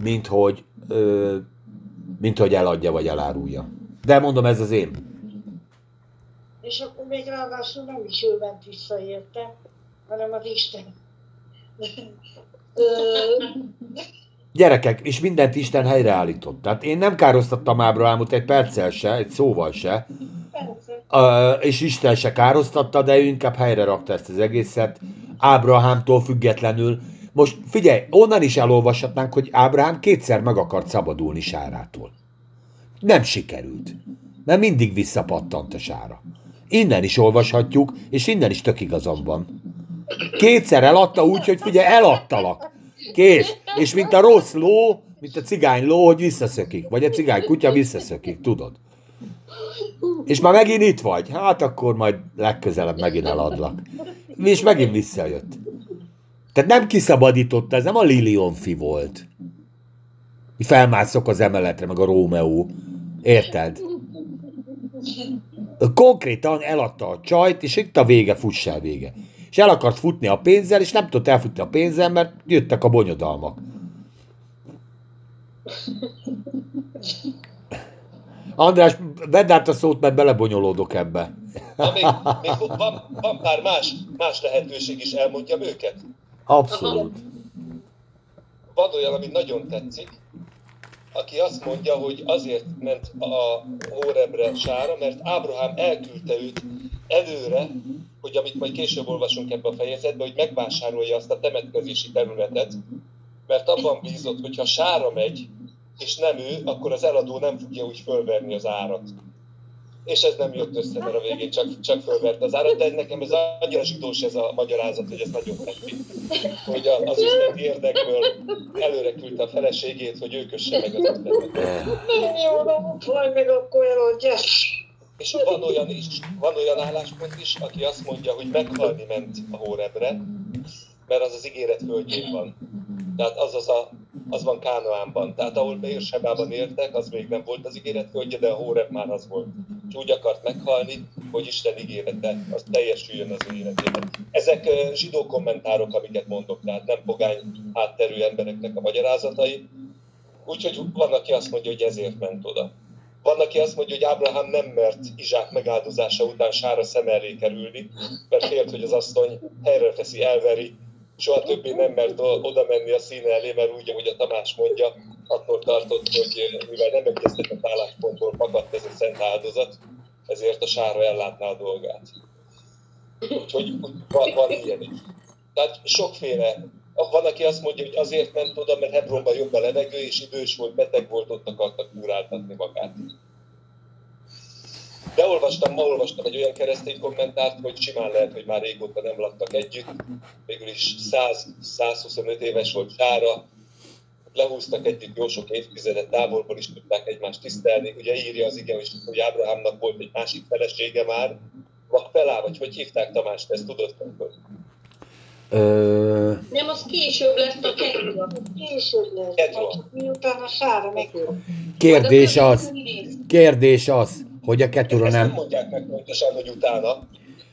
mint hogy, euh, mint hogy eladja vagy elárulja. De mondom, ez az én. És akkor még ráadásul nem is ő ment vissza érte, hanem az Isten. Gyerekek, és mindent Isten helyreállított. Tehát én nem károsztattam Ábrahámot egy perccel se, egy szóval se. Uh, és Isten se károsztatta, de ő inkább helyre rakta ezt az egészet. Ábrahámtól függetlenül. Most figyelj, onnan is elolvashatnánk, hogy Ábrahám kétszer meg akart szabadulni Sárától. Nem sikerült. Mert mindig visszapattant a Sára. Innen is olvashatjuk, és innen is tök igazam van. Kétszer eladta úgy, hogy figyelj, eladtalak. Kész. És mint a rossz ló, mint a cigány ló, hogy visszaszökik. Vagy a cigány kutya visszaszökik, tudod? És már megint itt vagy. Hát akkor majd legközelebb megint eladlak. És megint visszajött. Tehát nem kiszabadította, ez nem a Lilionfi volt. Felmászok az emeletre, meg a Rómeó. Érted? Konkrétan eladta a csajt, és itt a vége, fuss el vége és el akart futni a pénzzel, és nem tudott elfutni a pénzzel, mert jöttek a bonyodalmak. András, vedd át a szót, mert belebonyolódok ebbe. Na, még, még van, van pár más, más lehetőség is, elmondjam őket? Abszolút. Van olyan, ami nagyon tetszik, aki azt mondja, hogy azért ment a Hórebre sára, mert Ábrahám elküldte őt előre, hogy amit majd később olvasunk ebbe a fejezetbe, hogy megvásárolja azt a temetkezési területet, mert abban bízott, hogy ha sára megy, és nem ő, akkor az eladó nem fogja úgy fölverni az árat. És ez nem jött össze, mert a végén csak, csak fölvert az árat, de nekem ez annyira zsidós ez a magyarázat, hogy ez nagyon tetszik. Hogy az üzleti érdekből előre küldte a feleségét, hogy ő kösse meg az üzletet. Jó, majd meg akkor eladja. És van olyan is, van olyan álláspont is, aki azt mondja, hogy meghalni ment a Hórebre, mert az az ígéret földjén van. Tehát az, az, a, az van Kánoánban. Tehát ahol Beérsebában éltek, az még nem volt az ígéret földje, de a Hóreb már az volt. És úgy akart meghalni, hogy Isten ígérete, az teljesüljön az ő életében. Ezek zsidó kommentárok, amiket mondok, tehát nem pogány hátterű embereknek a magyarázatai. Úgyhogy van, aki azt mondja, hogy ezért ment oda. Van, aki azt mondja, hogy Ábrahám nem mert Izsák megáldozása után sára szem elé kerülni, mert félt, hogy az asszony helyre teszi, elveri, soha többé nem mert oda menni a színe elé, mert úgy, ahogy a Tamás mondja, attól tartott, hogy mivel nem egyeztetett álláspontból fakadt ez a szent áldozat, ezért a sára ellátná a dolgát. Úgyhogy van, van ilyen is. Tehát sokféle van, aki azt mondja, hogy azért ment oda, mert Hebronban jobb a levegő, és idős volt, beteg volt, ott akartak kúráltatni magát. De olvastam, ma olvastam egy olyan keresztény kommentárt, hogy simán lehet, hogy már régóta nem laktak együtt. Végül is 100-125 éves volt Sára, lehúztak együtt jó sok évtizedet, távolból is tudták egymást tisztelni. Ugye írja az igen, hogy Ábrahámnak volt egy másik felesége már, Vakpelá, vagy hogy hívták Tamást, ezt tudod? Ö... Nem, az később lesz a kettő. Később lesz. Miután a sára meg... Kérdés az, kérdés az, hogy a Ketura nem nem... mondják meg pontosan, hogy utána.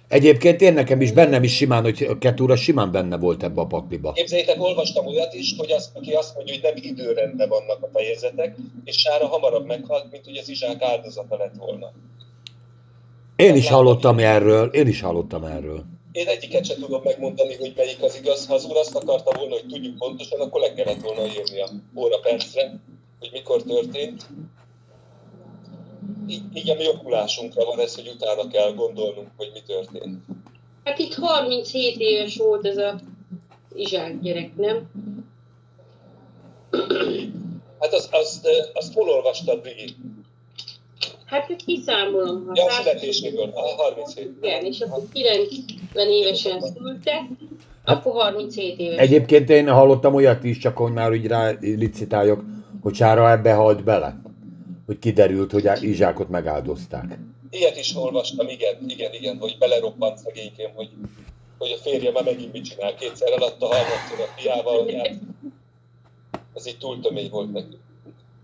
Egyébként én nekem is bennem is simán, hogy a Ketura simán benne volt ebbe a pakliba. Képzeljétek, olvastam olyat is, hogy az, aki azt mondja, hogy nem időrendben vannak a fejezetek, és Sára hamarabb meghalt, mint hogy az Izsák áldozata lett volna. Én is hallottam erről, én is hallottam erről. Én egyiket sem tudom megmondani, hogy melyik az igaz. Ha az úr azt akarta volna, hogy tudjuk pontosan, akkor le kellett volna írni a óra percre, hogy mikor történt. Így, így a mi okulásunkra van ez, hogy utána kell gondolnunk, hogy mi történt. Hát itt 37 éves volt ez a izsák gyerek, nem? Hát azt, azt, azt hol olvastad, Brigi? Hát ezt kiszámolom. Ha Ja, a születéséből. Ah, 37. Igen, és akkor 90 évesen szültek, akkor 37 éves. Egyébként én hallottam olyat is, csak hogy már úgy rá licitáljak, hogy Sára ebbe halt bele. Hogy kiderült, hogy Izsákot megáldozták. Ilyet is olvastam, igen, igen, igen, hogy beleroppant szegénykém, hogy, hogy a férje már megint mit csinál. Kétszer eladta harmadszor a fiával, hát ez így túl tömény volt neki.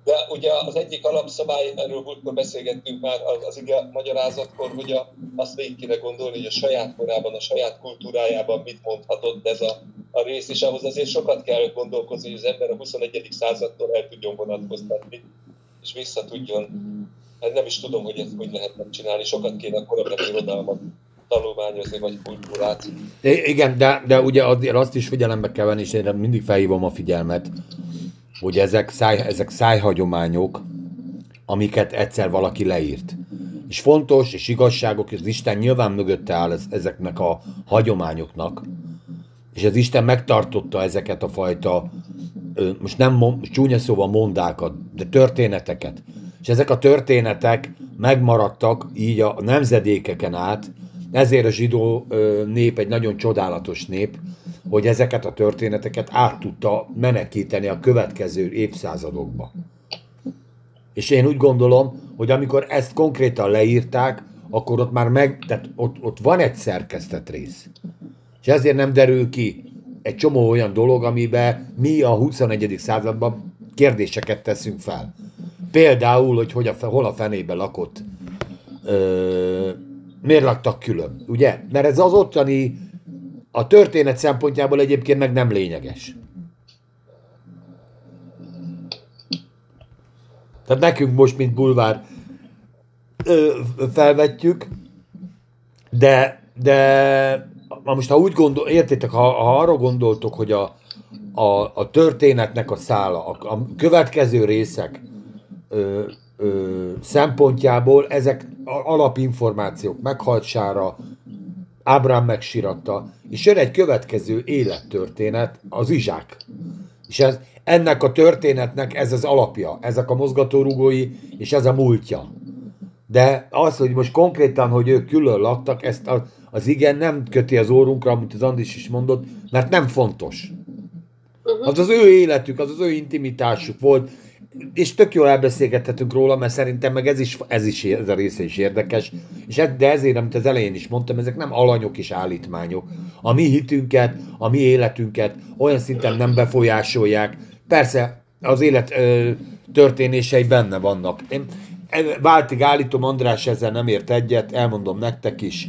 De ugye az egyik alapszabály, erről múltkor beszélgettünk már az, az ige magyarázatkor, hogy a, azt végig kéne gondolni, hogy a saját korában, a saját kultúrájában mit mondhatott ez a, a rész, és ahhoz azért sokat kell gondolkozni, hogy az ember a 21. századtól el tudjon vonatkoztatni, és vissza tudjon Hát nem is tudom, hogy ezt hogy lehet megcsinálni, sokat kéne a irodalmat tanulmányozni, vagy kultúrát. I- igen, de, de ugye azért azt is figyelembe kell venni, és én mindig felhívom a figyelmet, hogy ezek, száj, ezek szájhagyományok, amiket egyszer valaki leírt. És fontos, és igazságok, és az Isten nyilván mögötte áll ez, ezeknek a hagyományoknak, és az Isten megtartotta ezeket a fajta, most nem mon- csúnya szóval mondákat, de történeteket. És ezek a történetek megmaradtak így a nemzedékeken át, ezért a zsidó nép egy nagyon csodálatos nép, hogy ezeket a történeteket át tudta menekíteni a következő évszázadokba. És én úgy gondolom, hogy amikor ezt konkrétan leírták, akkor ott már meg, tehát ott, ott van egy szerkesztett rész. És ezért nem derül ki egy csomó olyan dolog, amiben mi a 21. században kérdéseket teszünk fel. Például, hogy, hogy a, hol a fenébe lakott, ö, miért laktak külön, ugye? Mert ez az ottani, a történet szempontjából egyébként meg nem lényeges. Tehát nekünk most, mint bulvár, ö, felvetjük, de, de ha most ha úgy gondol, értitek, ha, ha arra gondoltok, hogy a, a, a történetnek a szála, a, a következő részek ö, ö, szempontjából ezek alapinformációk, meghaltsára, Ábrám megsiratta, és jön egy következő élettörténet, az Izsák. És ez, ennek a történetnek ez az alapja, ezek a mozgatórugói, és ez a múltja. De az, hogy most konkrétan, hogy ők külön laktak, ezt a, az igen nem köti az órunkra, amit az Andis is mondott, mert nem fontos. Az az ő életük, az az ő intimitásuk volt, és tök jól elbeszélgethetünk róla, mert szerintem meg ez is, ez is ez a része is érdekes, és ez, de ezért, amit az elején is mondtam, ezek nem alanyok és állítmányok. A mi hitünket, a mi életünket olyan szinten nem befolyásolják. Persze az élet ö, történései benne vannak. Én e- váltig állítom, András ezzel nem ért egyet, elmondom nektek is,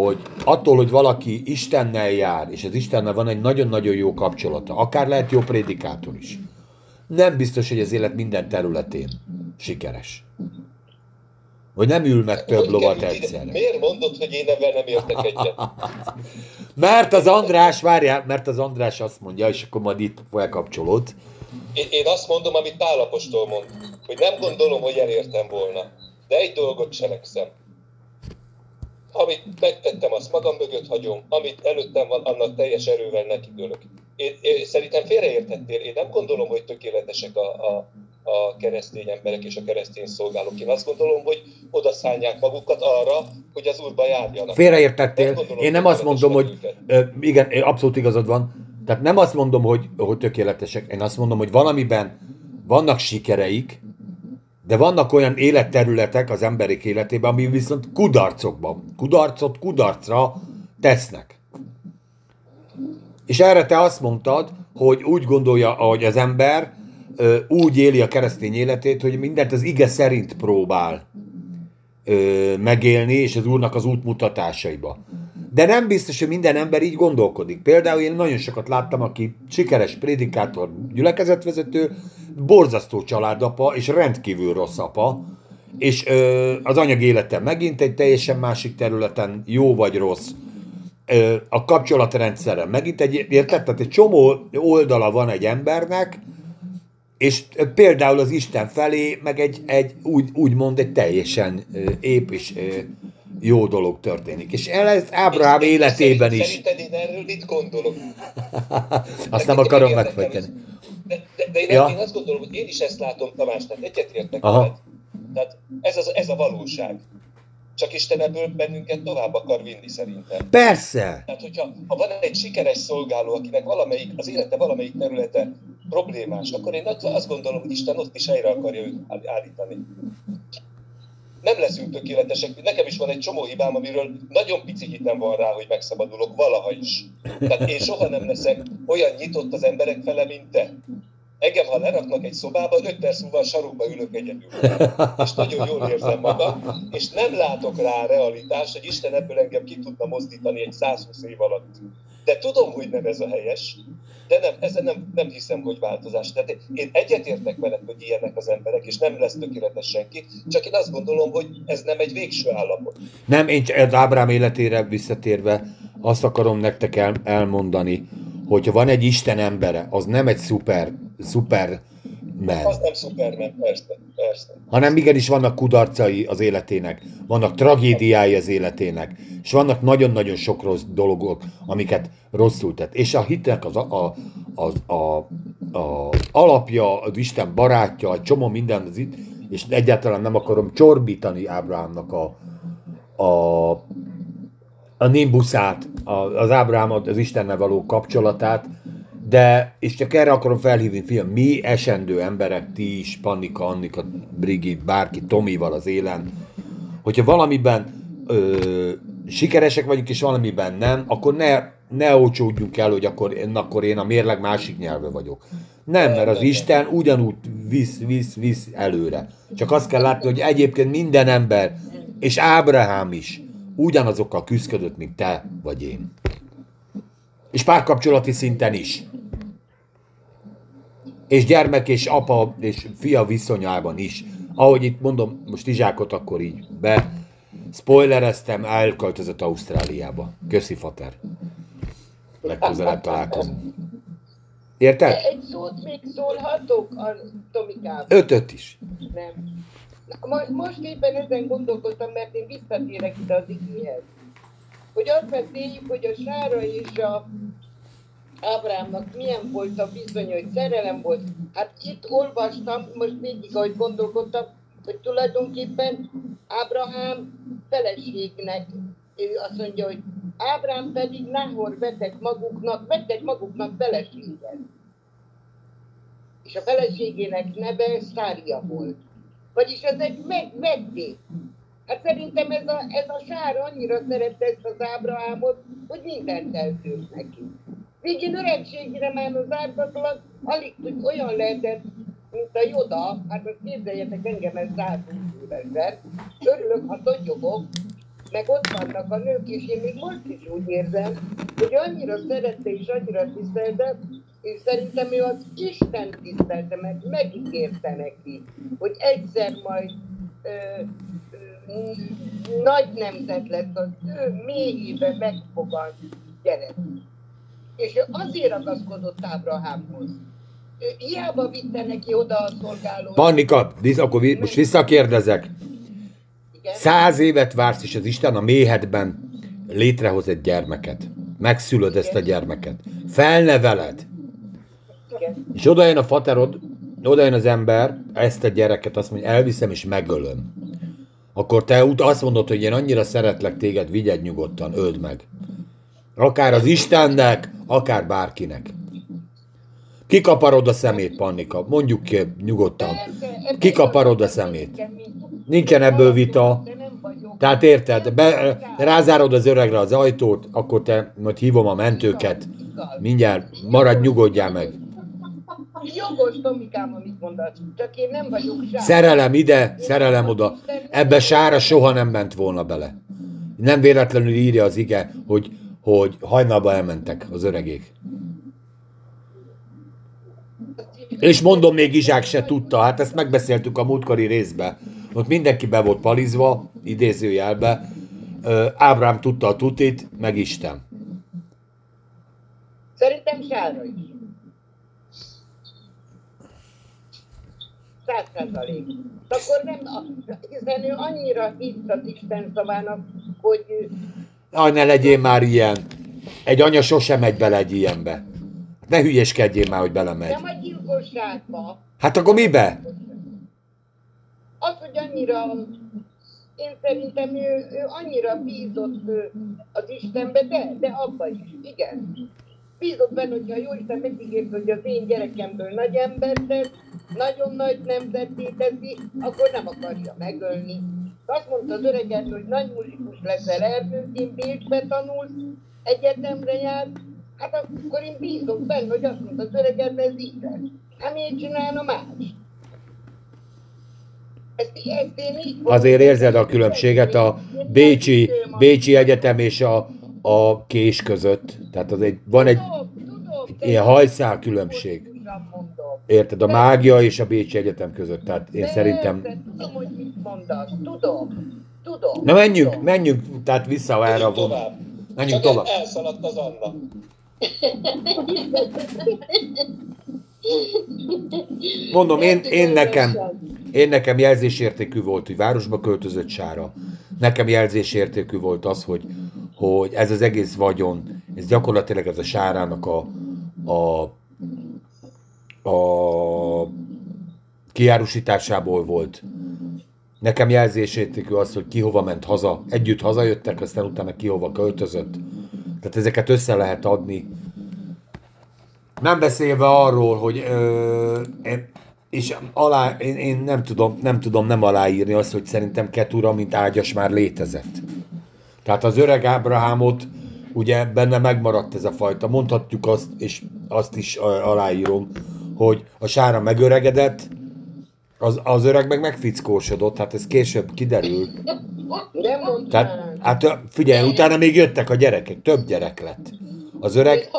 hogy attól, hogy valaki Istennel jár, és az Istennel van egy nagyon-nagyon jó kapcsolata, akár lehet jó prédikátor is, nem biztos, hogy az élet minden területén sikeres. Hogy nem ül meg több lovat egyszerre. Miért mondod, hogy én ebben nem értek egyet? Mert az András, várjál, mert az András azt mondja, és akkor majd itt felkapcsolod, Én, én azt mondom, amit Pálapostól mond, hogy nem gondolom, hogy elértem volna. De egy dolgot cselekszem. Amit megtettem, azt magam mögött hagyom, amit előttem van, annak teljes erővel nekidőlök. Én, én, szerintem félreértettél, én nem gondolom, hogy tökéletesek a, a, a keresztény emberek és a keresztény szolgálók. Én azt gondolom, hogy oda szállják magukat arra, hogy az úrba járjanak. Félreértettél. Nem gondolom, Én nem azt mondom, hogy ö, igen, abszolút igazad van. Tehát nem azt mondom, hogy, hogy tökéletesek. Én azt mondom, hogy valamiben vannak sikereik, de vannak olyan életterületek az emberek életében, ami viszont kudarcokban, kudarcot kudarcra tesznek. És erre te azt mondtad, hogy úgy gondolja, hogy az ember ö, úgy éli a keresztény életét, hogy mindent az ige szerint próbál ö, megélni, és az Úrnak az útmutatásaiba. De nem biztos, hogy minden ember így gondolkodik. Például én nagyon sokat láttam, aki sikeres prédikátor, gyülekezetvezető, borzasztó családapa, és rendkívül rossz apa, és ö, az anyag élete megint egy teljesen másik területen, jó vagy rossz, ö, a kapcsolatrendszere megint egy, érted? Tehát egy csomó oldala van egy embernek, és például az Isten felé, meg egy, egy úgy, úgymond egy teljesen ép és jó dolog történik. És ez Ábrahám életében szerint- is. Szerinted én erről mit gondolok? Azt nem akarom megfejteni. De, de, de én, Ja. én azt gondolom, hogy én is ezt látom, Tamás, tehát egyetértek veled. Tehát ez, az, ez a valóság. Csak Isten ebből bennünket tovább akar vinni szerintem. Persze! Tehát, hogyha ha van egy sikeres szolgáló, akinek valamelyik, az élete valamelyik területe problémás, akkor én azt gondolom, hogy Isten ott is helyre akarja őt áll- állítani. Nem leszünk tökéletesek. Nekem is van egy csomó hibám, amiről nagyon pici hitem van rá, hogy megszabadulok valaha is. Tehát én soha nem leszek olyan nyitott az emberek fele, mint te. Engem, ha leraknak egy szobába, 5 perc múlva a sarokba ülök egyedül. És nagyon jól érzem magam, és nem látok rá realitást, hogy Isten ebből engem ki tudna mozdítani egy 120 év alatt. De tudom, hogy nem ez a helyes, de nem, ezen nem, nem hiszem, hogy változás. Tehát én egyetértek veled, hogy ilyenek az emberek, és nem lesz tökéletes senki, csak én azt gondolom, hogy ez nem egy végső állapot. Nem, én Ábrám életére visszatérve azt akarom nektek el, elmondani, hogyha van egy Isten embere, az nem egy szuper, szuper man, Az nem Superman, persze, persze. hanem igenis vannak kudarcai az életének, vannak tragédiái az életének, és vannak nagyon-nagyon sok rossz dolgok, amiket rosszul tett. És a hitnek az, a, a, az, a, a alapja, az Isten barátja, egy csomó minden, az itt, és egyáltalán nem akarom csorbítani Ábrahámnak a, a, a nimbuszát, az Ábrahám az Istennel való kapcsolatát, de, és csak erre akarom felhívni, fiam, mi esendő emberek, ti is, Pannika, Annika, Brigit, bárki, Tomival az élen, hogyha valamiben ö, sikeresek vagyunk, és valamiben nem, akkor ne, ne ócsódjunk el, hogy akkor, akkor én a mérleg másik nyelve vagyok. Nem, mert az Isten ugyanúgy visz, visz, visz előre. Csak azt kell látni, hogy egyébként minden ember, és Ábrahám is ugyanazokkal küzdött, mint te vagy én. És párkapcsolati szinten is. És gyermek és apa és fia viszonyában is. Ahogy itt mondom, most Izsákot akkor így be spoilereztem, elköltözött Ausztráliába. Köszi, Fater. Legközelebb találkozunk. Érted? Egy szót még szólhatok a Tomikával? Ötöt is. Nem. Most, most éppen ezen gondolkodtam, mert én visszatérek ide az igéhez. Hogy azt beszéljük, hogy a Sára és a Ábrámnak milyen volt a viszony, hogy szerelem volt. Hát itt olvastam, most végig, ahogy gondolkodtam, hogy tulajdonképpen Ábrahám feleségnek, ő azt mondja, hogy Ábrám pedig Nahor vetett maguknak, vetett maguknak feleséget. És a feleségének neve Szária volt. Vagyis ez egy meg, megvé. Hát szerintem ez a, ez a sár annyira szerette ezt az Ábrahámot, hogy mindent eltűnt neki. Végén öregségére már az ártatlan, alig tud olyan lehetett, mint a Joda, hát most képzeljetek engem ez 120 évesen, örülök, ha totyogok, meg ott vannak a nők, és én még most is úgy érzem, hogy annyira szerette és annyira tisztelte, és szerintem ő az Isten tisztelte, mert megígérte neki, hogy egyszer majd ö, ö, nagy nemzet lesz, az ő mélyébe megfogad gyerek. És ő azért ragaszkodott Ábrahámhoz. Ő hiába vitte neki oda a szolgálót. Pannika, akkor vi- most visszakérdezek. Igen. Száz évet vársz, és az Isten a méhedben létrehoz egy gyermeket. Megszülöd ezt a gyermeket. Felneveled. Igen. És oda jön a faterod, oda jön az ember, ezt a gyereket azt mondja, elviszem és megölöm. Akkor te ut- azt mondod, hogy én annyira szeretlek téged, vigyed nyugodtan, öld meg. Akár az Istennek, akár bárkinek. Kikaparod a szemét, Pannika. Mondjuk ki nyugodtan. Kikaparod a szemét. Nincsen ebből vita. Tehát érted, be, rázárod az öregre az ajtót, akkor te majd hívom a mentőket. Mindjárt maradj, nyugodjál meg. Jogos, Tomikám, amit mondasz, csak én nem vagyok sár. Szerelem ide, szerelem oda. Ebbe Sára soha nem ment volna bele. Nem véletlenül írja az ige, hogy, hogy hajnalba elmentek az öregék. És mondom, még Izsák se tudta, hát ezt megbeszéltük a múltkori részbe. Ott mindenki be volt palizva, idézőjelbe. Ábrám tudta a tutit, meg Isten. Szerintem Sára is. Száz százalék. Akkor nem, hiszen ő annyira hitt az Isten szavának, hogy Aj, ne legyél már ilyen. Egy anya sosem megy bele egy ilyenbe. Ne hülyeskedjél már, hogy belemegy. nem a gyilkosságba. Hát akkor mibe? Az, hogy annyira, én szerintem ő, ő annyira bízott az Istenbe, de, de abba is, igen. Bízott benne, hogyha jó Isten megígért, hogy az én gyerekemből nagy ember tesz, nagyon nagy nemzeté teszi, akkor nem akarja megölni. Azt mondta az öregem, hogy nagy muzsikus leszel, Erdőszín, Bécsbe tanulsz, egyetemre jársz, hát akkor én bízok benne, hogy azt mondta az öregem, ez így lesz. Hát miért csinálna más? Azért érzed a különbséget a Bécsi, Bécsi Egyetem és a, a Kés között. Tehát az egy, van egy ilyen hajszál különbség. Érted? A mágia és a Bécsi Egyetem között. Tehát én szerintem... Tudom, hogy mit mondasz, tudom, tudom. Na menjünk, tudom. menjünk, tehát vissza erre a Menjünk von... tovább. Menjünk Csak tovább. elszaladt az Anna. Mondom, én, én nekem, én nekem jelzésértékű volt, hogy városba költözött Sára. Nekem jelzésértékű volt az, hogy, hogy ez az egész vagyon, ez gyakorlatilag ez a Sárának a, a, a kiárusításából volt. Nekem jelzésértékű az, hogy ki hova ment haza. Együtt hazajöttek, aztán utána ki hova költözött. Tehát ezeket össze lehet adni. Nem beszélve arról, hogy ö, én- és alá, én, én nem, tudom, nem tudom nem aláírni azt, hogy szerintem Ketura, mint ágyas már létezett. Tehát az öreg Ábrahámot ugye benne megmaradt ez a fajta. Mondhatjuk azt, és azt is aláírom, hogy a sára megöregedett, az, az öreg meg megfickósodott, hát ez később kiderül. Nem. Tehát, hát figyelj, utána még jöttek a gyerekek, több gyerek lett. Az öreg,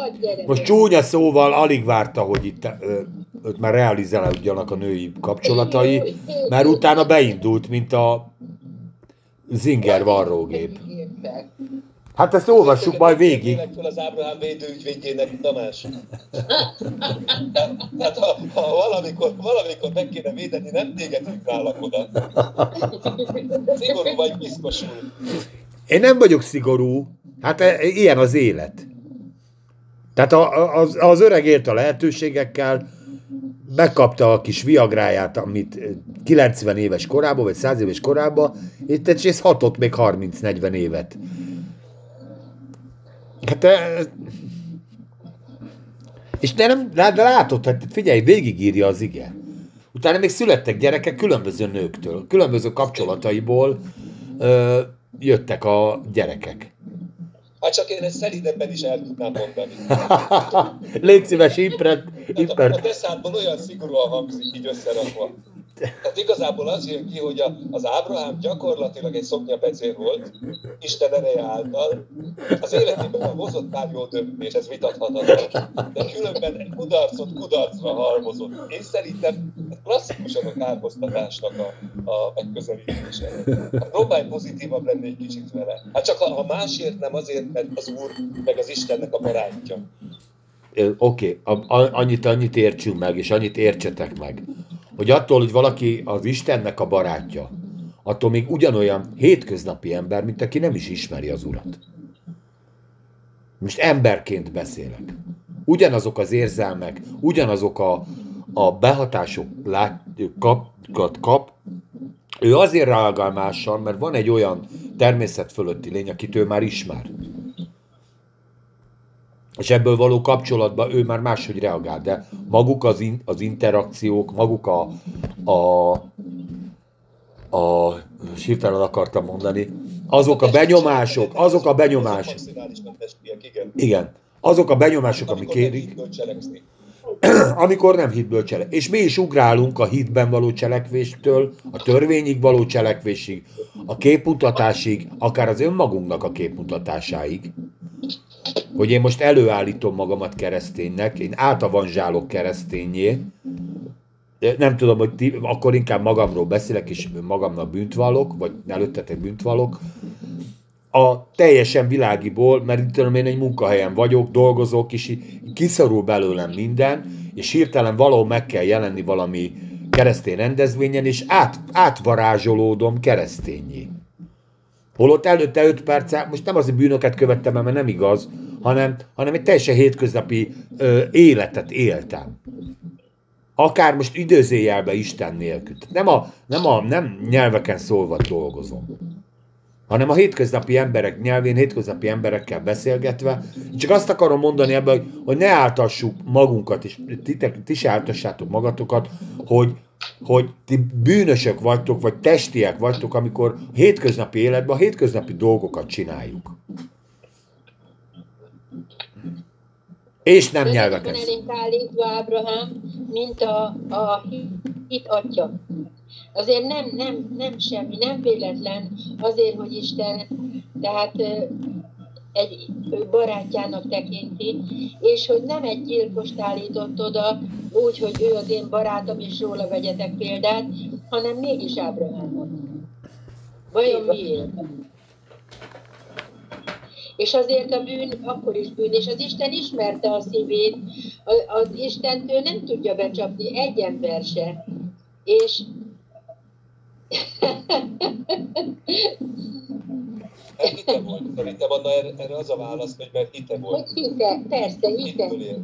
most csúnya szóval alig várta, hogy itt ö, őt már realizálódjanak a női kapcsolatai, mert utána beindult, mint a Zinger varrógép. Értek. Hát ezt olvassuk majd végig. Fel az Ábrahám védőügyvédjének, Tamás. Hát ha, ha valamikor, valamikor meg kéne védeni, nem téged hívnálak oda. Szigorú vagy piszkosul. Én nem vagyok szigorú, hát e- ilyen az élet. Tehát az, az öreg élt a lehetőségekkel, megkapta a kis viagráját, amit 90 éves korában, vagy 100 éves korában, és ez hatott még 30-40 évet. Hát, e- és de nem, de látod, hát figyelj, végigírja az ige. Utána még születtek gyerekek különböző nőktől, különböző kapcsolataiból ö, jöttek a gyerekek. Hát csak én ezt szelidebben is el tudnám mondani. Légy szíves, impret, Tehát a, a deszádból olyan szigorúan hangzik így összerakva. Tehát igazából az jön ki, hogy a, az Ábrahám gyakorlatilag egy szoknyapecér volt, Isten ereje által. Az életében hozott pár jó döntés, ez vitathatatlan. De különben kudarcot kudarcra halmozott. Én szerintem klasszikusan a kárhoztatásnak a, a megközelítése. Hát próbálj pozitívabb lenni egy kicsit vele. Hát csak ha, ha másért nem azért, mert az Úr meg az Istennek a barátja. Oké, okay. annyit, annyit értsünk meg, és annyit értsetek meg, hogy attól, hogy valaki az Istennek a barátja, attól még ugyanolyan hétköznapi ember, mint aki nem is ismeri az Urat. Most emberként beszélek. Ugyanazok az érzelmek, ugyanazok a, a behatások lát, kap, kap, kap, ő azért reagál mással, mert van egy olyan természet fölötti lény, akit ő már ismer. És ebből való kapcsolatban ő már máshogy reagál, de maguk az, in, az interakciók, maguk a, a, a hirtelen akartam mondani, azok a benyomások, azok a benyomások, igen. azok a benyomások, amik Amikor érik, megindul cselekszni. amikor nem hitből cselek. És mi is ugrálunk a hitben való cselekvéstől, a törvényig való cselekvésig, a képmutatásig, akár az önmagunknak a képmutatásáig. Hogy én most előállítom magamat kereszténynek, én átavanzsálok keresztényé, nem tudom, hogy ti, akkor inkább magamról beszélek, és magamnak bűnt vallok, vagy előttetek bűnt a teljesen világiból, mert itt tudom én egy munkahelyen vagyok, dolgozok, és kiszorul belőlem minden, és hirtelen valahol meg kell jelenni valami keresztény rendezvényen, és át, átvarázsolódom keresztényé. Holott előtte 5 perccel, most nem az, hogy bűnöket követtem, mert nem igaz, hanem, hanem egy teljesen hétköznapi ö, életet éltem. Akár most időzéjelbe Isten nélkül. Nem, a, nem, a, nem nyelveken szólva dolgozom hanem a hétköznapi emberek nyelvén, hétköznapi emberekkel beszélgetve. Csak azt akarom mondani ebben, hogy, hogy ne áltassuk magunkat, és titek, ti se áltassátok magatokat, hogy, hogy ti bűnösök vagytok, vagy testiek vagytok, amikor hétköznapi életben a hétköznapi dolgokat csináljuk. És nem nyelveken. elénk állítva Ábrahám, mint a, a hit atya. Azért nem, nem, nem semmi, nem véletlen azért, hogy Isten tehát egy barátjának tekinti, és hogy nem egy gyilkost állított oda, úgy, hogy ő az én barátom, és róla vegyetek példát, hanem mégis Ábrahámot. Vajon miért? És azért a bűn akkor is bűn, és az Isten ismerte a szívét, az Isten ő nem tudja becsapni egy ember se. És Hát hite volt. Szerintem Anna erre, erre az a válasz, hogy mert hite volt. Hogy hite, persze, hite. Hitből él.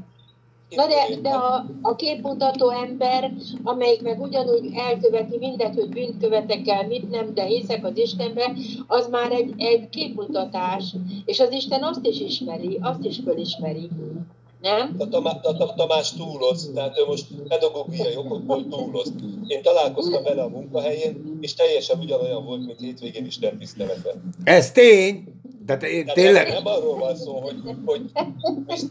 Na de, de a, a képmutató ember, amelyik meg ugyanúgy elköveti mindet, hogy bűnt követek el, mit nem, de hiszek az Istenbe, az már egy, egy képmutatás. És az Isten azt is ismeri, azt is fölismeri. Nem? A, Tamá, a, a Tamás túloz, tehát ő most pedagógiai okokból túloz. Én találkoztam vele a munkahelyén, és teljesen ugyanolyan volt, mint hétvégén is nem tiszteleten. Ez tény, tehát én Tehát tényleg, Nem arról van szó, hogy, hogy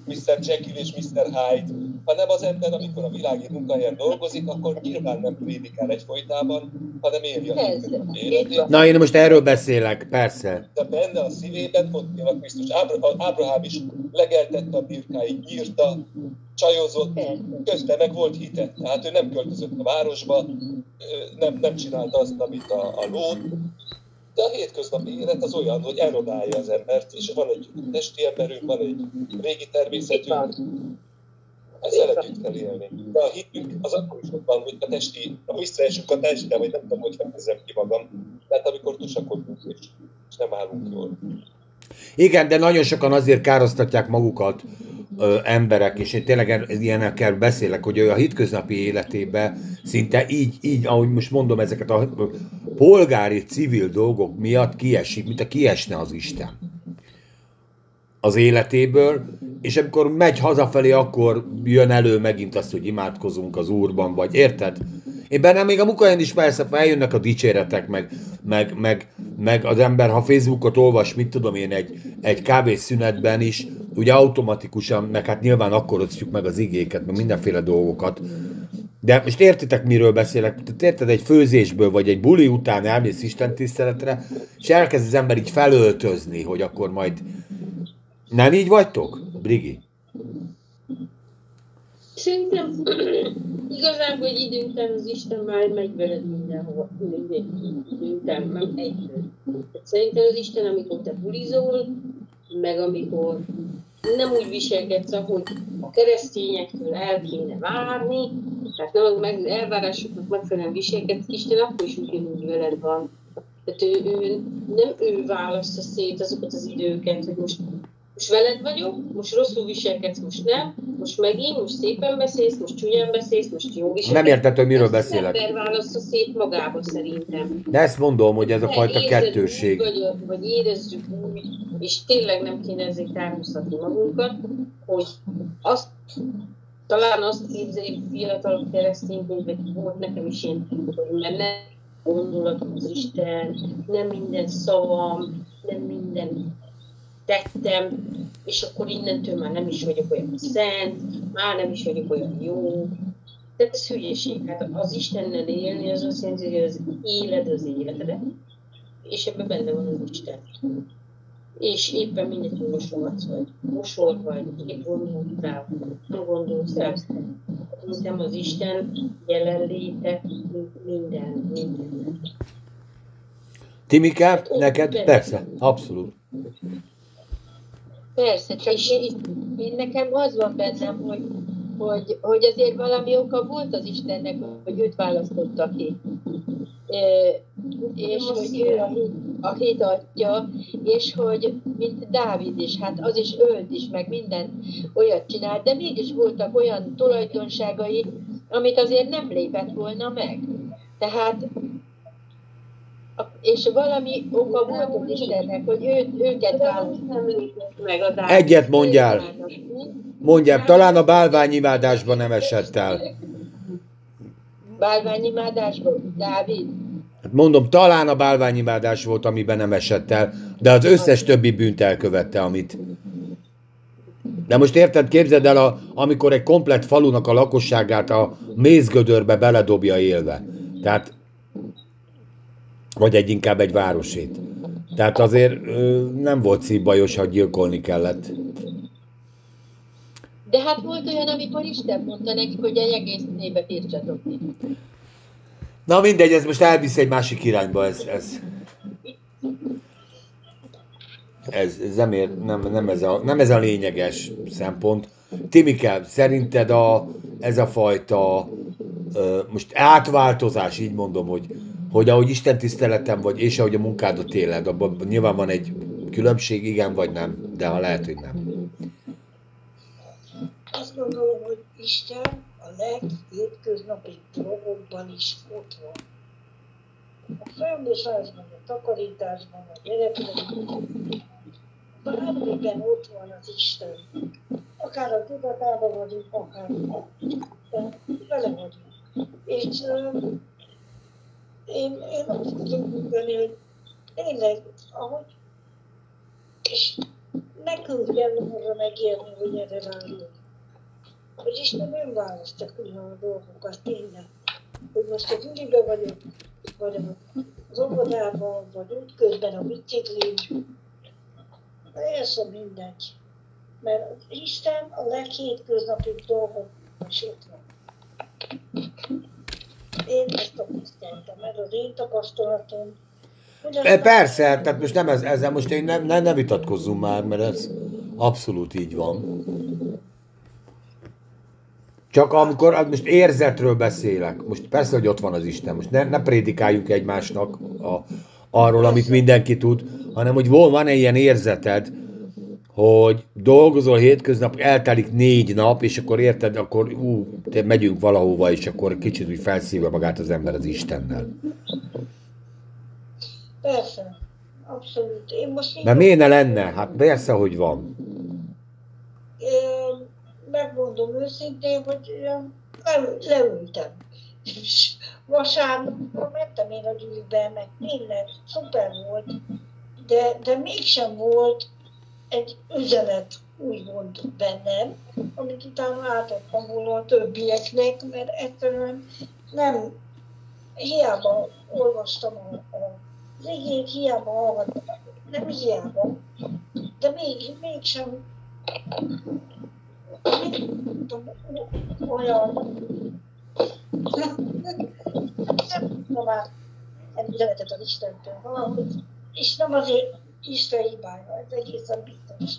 Mr. Jekyll és Mr. Hyde, hanem az ember, amikor a világi munkahelyen dolgozik, akkor nyilván nem prédikál egyfolytában, hanem élje a életét. na én most erről beszélek, persze. de benne a szívében ott él a Krisztus. Ábra- Ábrahám is legeltette a birkáit, nyírta, csajozott, közben meg volt hite. Tehát ő nem költözött a városba, nem, nem csinálta azt, amit a, a lót, de a hétköznapi élet az olyan, hogy erodálja az embert, és van egy testi emberünk, van egy régi természetünk, ezzel együtt kell. De a hitünk az akkor is ott van, hogy a testi, a visszaesünk a testre, vagy nem tudom, hogy fejezem ki magam, tehát amikor tusakodunk és, és nem állunk jól. Igen, de nagyon sokan azért károsztatják magukat ö, emberek, és én tényleg er- ilyenekkel beszélek, hogy ő a hétköznapi életében szinte így, így, ahogy most mondom, ezeket a polgári, civil dolgok miatt kiesik, mint a kiesne az Isten az életéből, és amikor megy hazafelé, akkor jön elő megint azt, hogy imádkozunk az Úrban, vagy érted? Én bennem még a munkahelyen is persze feljönnek a dicséretek, meg, meg, meg, meg az ember, ha Facebookot olvas, mit tudom én, egy, egy kávészünetben is, ugye automatikusan, meg hát nyilván akkor osztjuk meg az igéket, meg mindenféle dolgokat, de most értitek, miről beszélek? Tehát érted, egy főzésből, vagy egy buli után elmész Isten tiszteletre, és elkezd az ember így felöltözni, hogy akkor majd... Nem így vagytok, Brigi? Szerintem igazából egy idő az Isten már megy veled mindenhova. Után nem. Tehát Szerintem az Isten, amikor te bulizol, meg amikor nem úgy viselkedsz, ahogy a keresztényektől el kéne várni, tehát nem az meg, elvárásoknak megfelelően viselkedsz, Isten akkor is ugyanúgy veled van. Tehát ő, ő, nem ő választja szét azokat az időket, hogy most most veled vagyok, most rosszul viselkedsz, most nem, most megint, most szépen beszélsz, most csúnyán beszélsz, most jó viselkedsz. Nem érted, hogy miről Ezt az beszélek. ember választja szét magába szerintem. De ezt mondom, hogy ez a fajta kettőség. Úgy, vagy, vagy érezzük úgy, és tényleg nem kéne ezért kárhoztatni magunkat, hogy azt, talán azt képzeljük fiatal keresztényként, vagy volt nekem is ilyen, hogy mert nem gondolatom az Isten, nem minden szavam, nem minden tettem és akkor innentől már nem is vagyok olyan szent, már nem is vagyok olyan jó. De ez hülyeség. Hát az Istennel élni az azt jelenti, hogy az éled az életedet, és ebben benne van az Isten. És éppen mindegy, hogy mosogatsz vagy, mosol vagy, épp gondoltál, nem gondolsz rá. Szerintem az Isten jelenléte minden, minden. Timike, neked? Persze, abszolút. Persze, csak én, én nekem az van bennem, hogy, hogy, hogy azért valami oka volt az Istennek, hogy őt választotta ki. E, és hogy ő a a hét atya, és hogy, mint Dávid is, hát az is ölt is, meg minden olyat csinált, de mégis voltak olyan tulajdonságai, amit azért nem lépett volna meg. Tehát és valami oka volt az Istennek, hogy őt, őket meg Dávid. Egyet mondjál. Mondjál, talán a bálványimádásban nem esett el. Bálványimádásban, Dávid. Hát Mondom, talán a bálványimádás volt, amiben nem esett el, de az összes többi bűnt elkövette, amit... De most érted, képzeld el, a, amikor egy komplett falunak a lakosságát a mézgödörbe beledobja élve. Tehát, vagy egy inkább egy városét. Tehát azért nem volt szívbajos, ha gyilkolni kellett. De hát volt olyan, amikor Isten mondta nekik, hogy egy egész nébe írtsatok. Na mindegy, ez most elvisz egy másik irányba, ez, ez, ez, ez nem, ér, nem, nem, ez a, nem ez a lényeges szempont. Timike, szerinted a, ez a fajta ö, most átváltozás, így mondom, hogy, hogy ahogy Isten tiszteletem vagy, és ahogy a munkádat éled, abban nyilván van egy különbség, igen vagy nem, de ha lehet, hogy nem. Azt gondolom, hogy Isten a leghétköznapi dolgokban is ott van. A felmosásban, a takarításban, a gyerekekben, bármiben ott van az Isten. Akár a tudatában vagyunk, akár nem. De vele vagyunk. És én, én azt tudom mondani, hogy tényleg, ahogy és nekünk kell arra megérni, hogy erre rájön. Hogy Isten nem választja külön a dolgokat tényleg. Hogy most a Gyuribe vagyok, vagy az óvodában, vagy útközben a biciklin. Persze mindegy. Mert Isten a leghétköznapibb dolgokban is ott van. Én ezt tapasztaltam, ez az én tapasztalatom. E, Persze, tehát most nem ez, ezzel most én nem, ne, ne vitatkozzunk már, mert ez abszolút így van. Csak amikor, hát most érzetről beszélek, most persze, hogy ott van az Isten, most ne, ne prédikáljunk egymásnak a, arról, amit mindenki tud, hanem hogy van-e ilyen érzeted, hogy dolgozol hétköznap, eltelik négy nap, és akkor érted, akkor ú, te megyünk valahova, és akkor kicsit úgy felszívja magát az ember az Istennel. Persze, abszolút. Én most így Mert miért ne lenne? Hát persze, hogy van. Ö, megmondom őszintén, hogy leültem. És vasárnap mentem én a gyűjbe, meg tényleg szuper volt, de, de mégsem volt egy üzenet úgymond bennem, amit utána átadtam volna a többieknek, mert egyszerűen nem, hiába olvastam a, a az hiába hallgattam, nem hiába, de még, mégsem nem tudom, olyan nem tudom már egy üzenetet az Istentől valahogy, és nem azért Isten hibája, ez egészen biztos.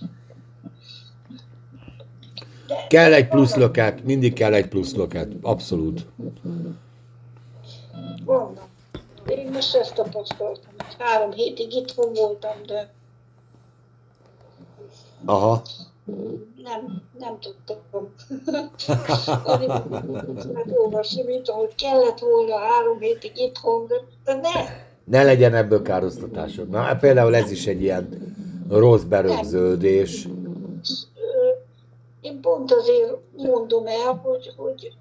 De Kell egy plusz löket, mindig kell egy plusz löket, abszolút. Vannak. Én most ezt tapasztaltam. Három hétig itthon voltam, de Aha. nem, nem tudtam. Megolvasni, mint ahogy kellett volna három hétig itthon, de, de ne. Ne legyen ebből károsztatásod. Na, hát például ez is egy ilyen rossz berögződés. Én pont azért mondom el, hogy, hogy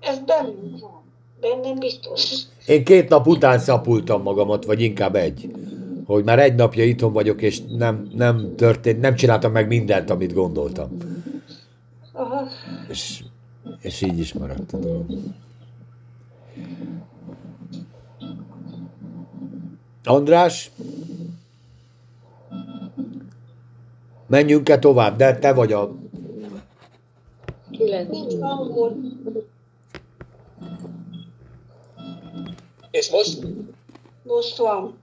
ez bennünk van. Bennem biztos. Én két nap után szapultam magamat, vagy inkább egy. hogy már egy napja itthon vagyok, és nem, nem történt, nem csináltam meg mindent, amit gondoltam. Aha. És, és így is maradt a dolog. András? Menjünk-e tovább? De te vagy a... Kilenc. És most? Most van.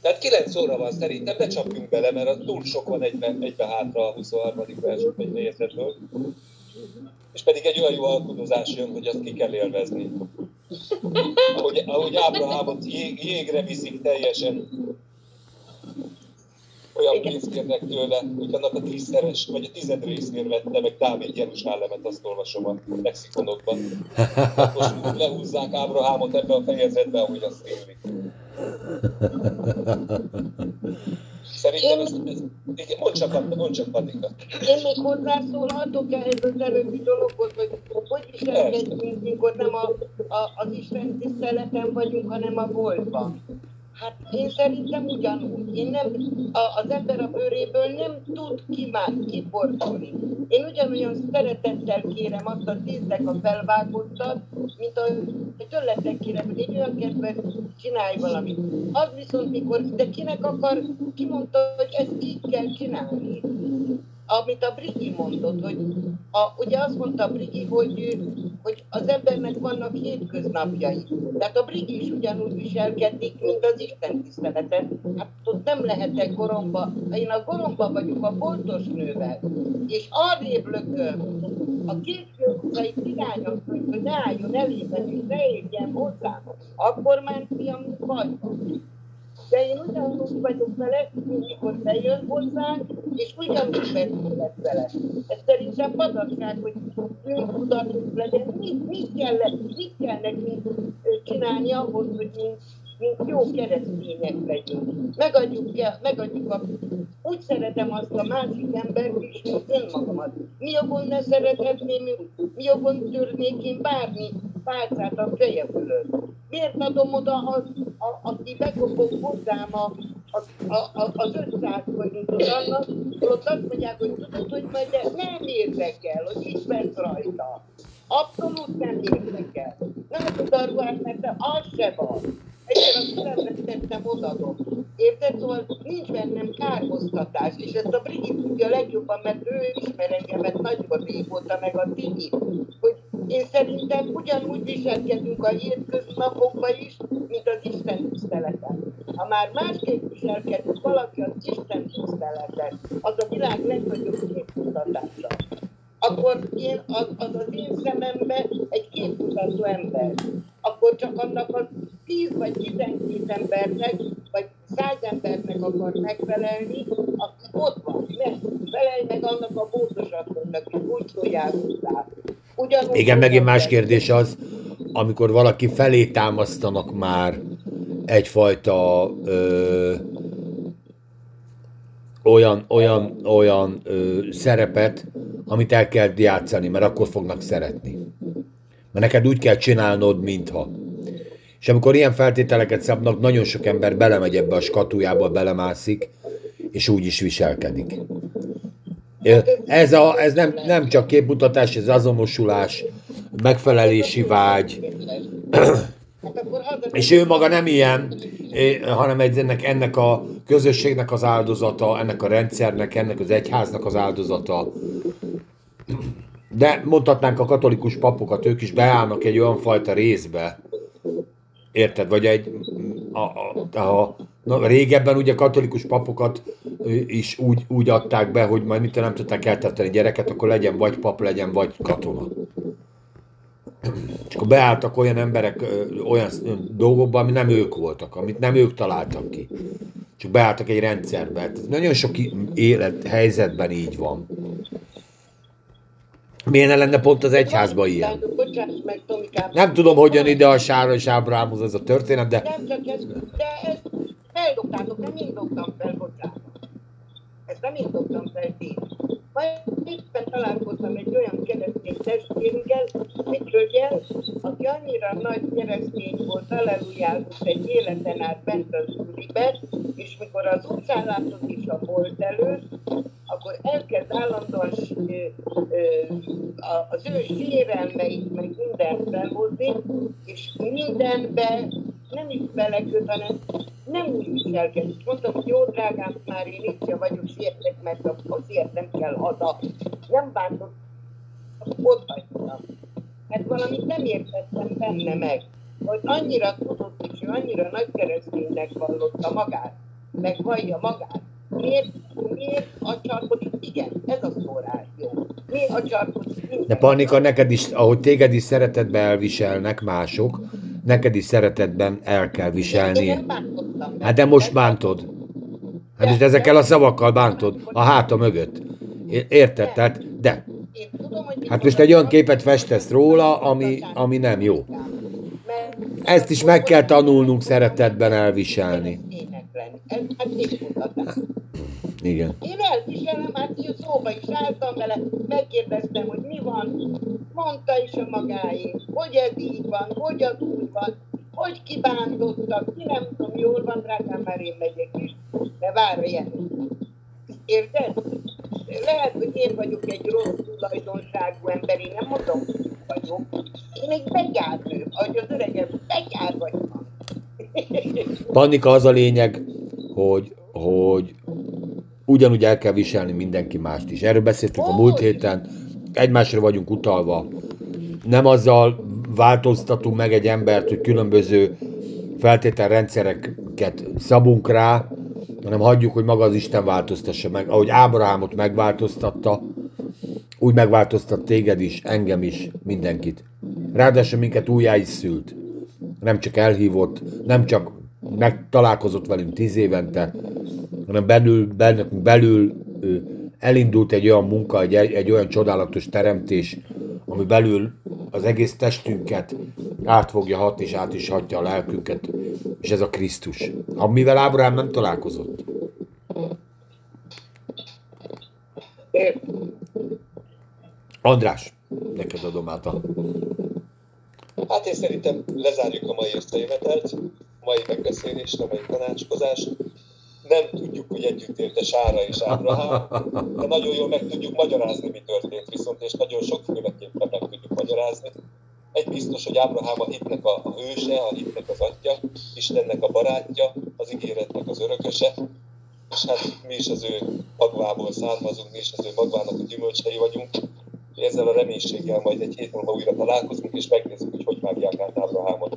Tehát 9 óra van szerintem, ne csapjunk bele, mert az túl sok van egybe, egybe hátra a 23. verseny egy nézetből. És pedig egy olyan jó alkudozás jön, hogy azt ki kell élvezni. Ahogy, ahogy Ábrahámot jég, jégre viszik teljesen, olyan pénzt kérnek tőle, hogy annak a tízszeres, vagy a tized résznél vette meg Dávid Jeruzsálemet, azt olvasom a lexikonokban. Most lehúzzák Ábrahámot ebbe a fejezetbe, ahogy azt élik. Szerintem ez, ez igen, mondd csak, mondd csak Patika. Én még hozzászólhatok ehhez az előbbi dologhoz, hogy hogy viselkedjünk, mikor nem a, a, az Isten tiszteleten vagyunk, hanem a boltban. Hát én szerintem ugyanúgy. Én nem, a, az ember a bőréből nem tud kimán, kiportolni. Én ugyanolyan szeretettel kérem azt a tíznek a felvágottat, mint a, hogy tőletek kérem, hogy egy olyan kedves csinálj valamit. Az viszont mikor, de kinek akar, ki mondta, hogy ezt így kell csinálni amit a Brigi mondott, hogy a, ugye azt mondta Brigi, hogy, hogy az embernek vannak hétköznapjai. Tehát a Brigi is ugyanúgy viselkedik, mint az Isten tiszteleten. Hát ott nem lehetek goromba. Én a goromba vagyok a boltos nővel, és arrébb lököm a két utcai kirányasszony, hogy ne álljon elében, és ne érjen hozzám. Akkor már fiam vagy van. De én ugyanúgy vagyok vele, mint mikor bejön hozzánk, és ugyanúgy beszélek vele. Ez szerintem padasság, hogy öntudatunk legyen. Mit, mit, kell, mit kell nekünk csinálni ahhoz, hogy mi, mint jó keresztények legyünk. Megadjuk, megadjuk a... Úgy szeretem azt a másik embert is, mint önmagamat. Mi jogon ne szerethetném őt? Mi jogon törnék én bármi pálcát a feje fölött? Miért adom oda, az, a, aki bekopog hozzám a, a, a, az 500 forintot annak, ott azt mondják, hogy tudod, hogy majd de nem érdekel, hogy mit vesz rajta. Abszolút nem érdekel. Nem tud a ruhát, mert az se van. Egyszer a szülemnek tettem, odadom. Érted? Szóval nincs bennem kárhoztatás, és ezt a Brigitte tudja legjobban, mert ő ismer engemet nagyon régóta, meg a Tigi, hogy én szerintem ugyanúgy viselkedünk a hétköznapokban is, mint az Isten tiszteleten. Ha már másképp viselkedünk valaki az Isten tiszteleten, az a világ legnagyobb képmutatása akkor én, az, az az én szemembe egy képmutató ember. Akkor csak annak a 10 vagy 12 embernek, vagy 100 embernek akar megfelelni, aki ott van. Ne, felelj meg annak a bótosabbnak, és úgy szóljál hozzá. Ugyanúgy Igen, megint más kérdés az, amikor valaki felé támasztanak már egyfajta ö, olyan, olyan, olyan ö, szerepet, amit el kell játszani, mert akkor fognak szeretni. Mert neked úgy kell csinálnod, mintha. És amikor ilyen feltételeket szabnak, nagyon sok ember belemegy ebbe a skatujába, belemászik, és úgy is viselkedik. Ez, a, ez nem, nem csak képmutatás, ez azonosulás, megfelelési vágy, és ő maga nem ilyen, hanem egy, ennek, ennek a közösségnek az áldozata, ennek a rendszernek, ennek az egyháznak az áldozata. De mondhatnánk a katolikus papokat, ők is beállnak egy olyan fajta részbe, érted? Vagy egy, a, a, a, na, régebben ugye katolikus papokat is úgy, úgy adták be, hogy majd mit nem tudták eltartani gyereket, akkor legyen vagy pap, legyen vagy katona. És akkor beálltak olyan emberek olyan dolgokba, ami nem ők voltak, amit nem ők találtak ki. Csak beálltak egy rendszerbe. Ez nagyon sok élet helyzetben így van. Miért ne lenne pont az egyházban ilyen? Bocsáss meg, Tomikám. Nem tudom, hogy jön ide a Sára és Ábrámhoz ez a történet, de Nem csak ez, de ezt feldobtátok, nem én dobtam fel, bocsánat. Ezt nem én dobtam fel, ti. Majd éppen találkoztam egy olyan keresztény testvérünkkel, egy hölgyel, aki annyira nagy keresztény volt, alelujázus egy életen át bent az úribe, és mikor az utcán látott is a bolt előtt, akkor elkezd állandóan az ő sérelmeit, meg mindent felhozni, és mindenbe nem is beleköt, hanem nem úgy viselkedik. Mondtam, hogy jó drágám, már én itt sem vagyok, sietek, mert a, a siet nem kell haza. Nem bántott, ott hagytam. Mert valamit nem értettem benne meg. Hogy annyira tudott, és ő annyira nagy kereszténynek vallotta magát, meg vallja magát. Miért, miért acsarkodik? Igen, ez a szórás jó. Miért acsarkodik? Minden De Pannika, neked is, ahogy téged is szeretetben elviselnek mások, neked is szeretetben el kell Én viselni. nem bántottam meg. Hát de most bántod. Hát és ezekkel a szavakkal bántod a háta mögött. Érted? Tehát, de. Én Hát most egy olyan képet festesz róla, ami, ami nem jó. Ezt is meg kell tanulnunk szeretetben elviselni. Ez, hát népmutatás. Igen. Én elviselem, hát így szóba is álltam vele, megkérdeztem, hogy mi van, mondta is a magáét, hogy ez így van, hogy az úgy van, hogy kibántottak, ki nem tudom, jól van, drágám, már én megyek is, de várj, Jenny. Érted? Lehet, hogy én vagyok egy rossz tulajdonságú ember, én nem mondom, hogy vagyok. Én egy begyárnő, ahogy az öregem, begyár vagyok. Pannika az a lényeg, hogy, hogy ugyanúgy el kell viselni mindenki mást is. Erről beszéltünk a múlt héten, egymásra vagyunk utalva. Nem azzal változtatunk meg egy embert, hogy különböző feltételrendszereket szabunk rá, hanem hagyjuk, hogy maga az Isten változtassa meg. Ahogy Ábrahámot megváltoztatta, úgy megváltoztat téged is, engem is, mindenkit. Ráadásul minket újjá is szült. Nem csak elhívott, nem csak megtalálkozott velünk tíz évente, hanem belül, bennünk belül elindult egy olyan munka, egy, egy olyan csodálatos teremtés, ami belül az egész testünket át fogja hatni, és át is hatja a lelkünket, és ez a Krisztus, amivel Ábrahám nem találkozott. András, neked adom át a... Hát én szerintem lezárjuk a mai összejövetelt, mai megbeszélést, a mai tanácskozást. Nem tudjuk, hogy együtt élte Sára és Ábrahám, de nagyon jól meg tudjuk magyarázni, mi történt viszont, és nagyon sokféleképpen meg tudjuk magyarázni. Egy biztos, hogy Ábrahám a hitnek a, hőse, a hitnek az atya, Istennek a barátja, az ígéretnek az örököse, és hát mi is az ő magvából származunk, mi is az ő magvának a gyümölcsei vagyunk. Ezzel a reménységgel majd egy hét múlva újra találkozunk, és megnézzük, hogy hogy vágják át Ábrahámot.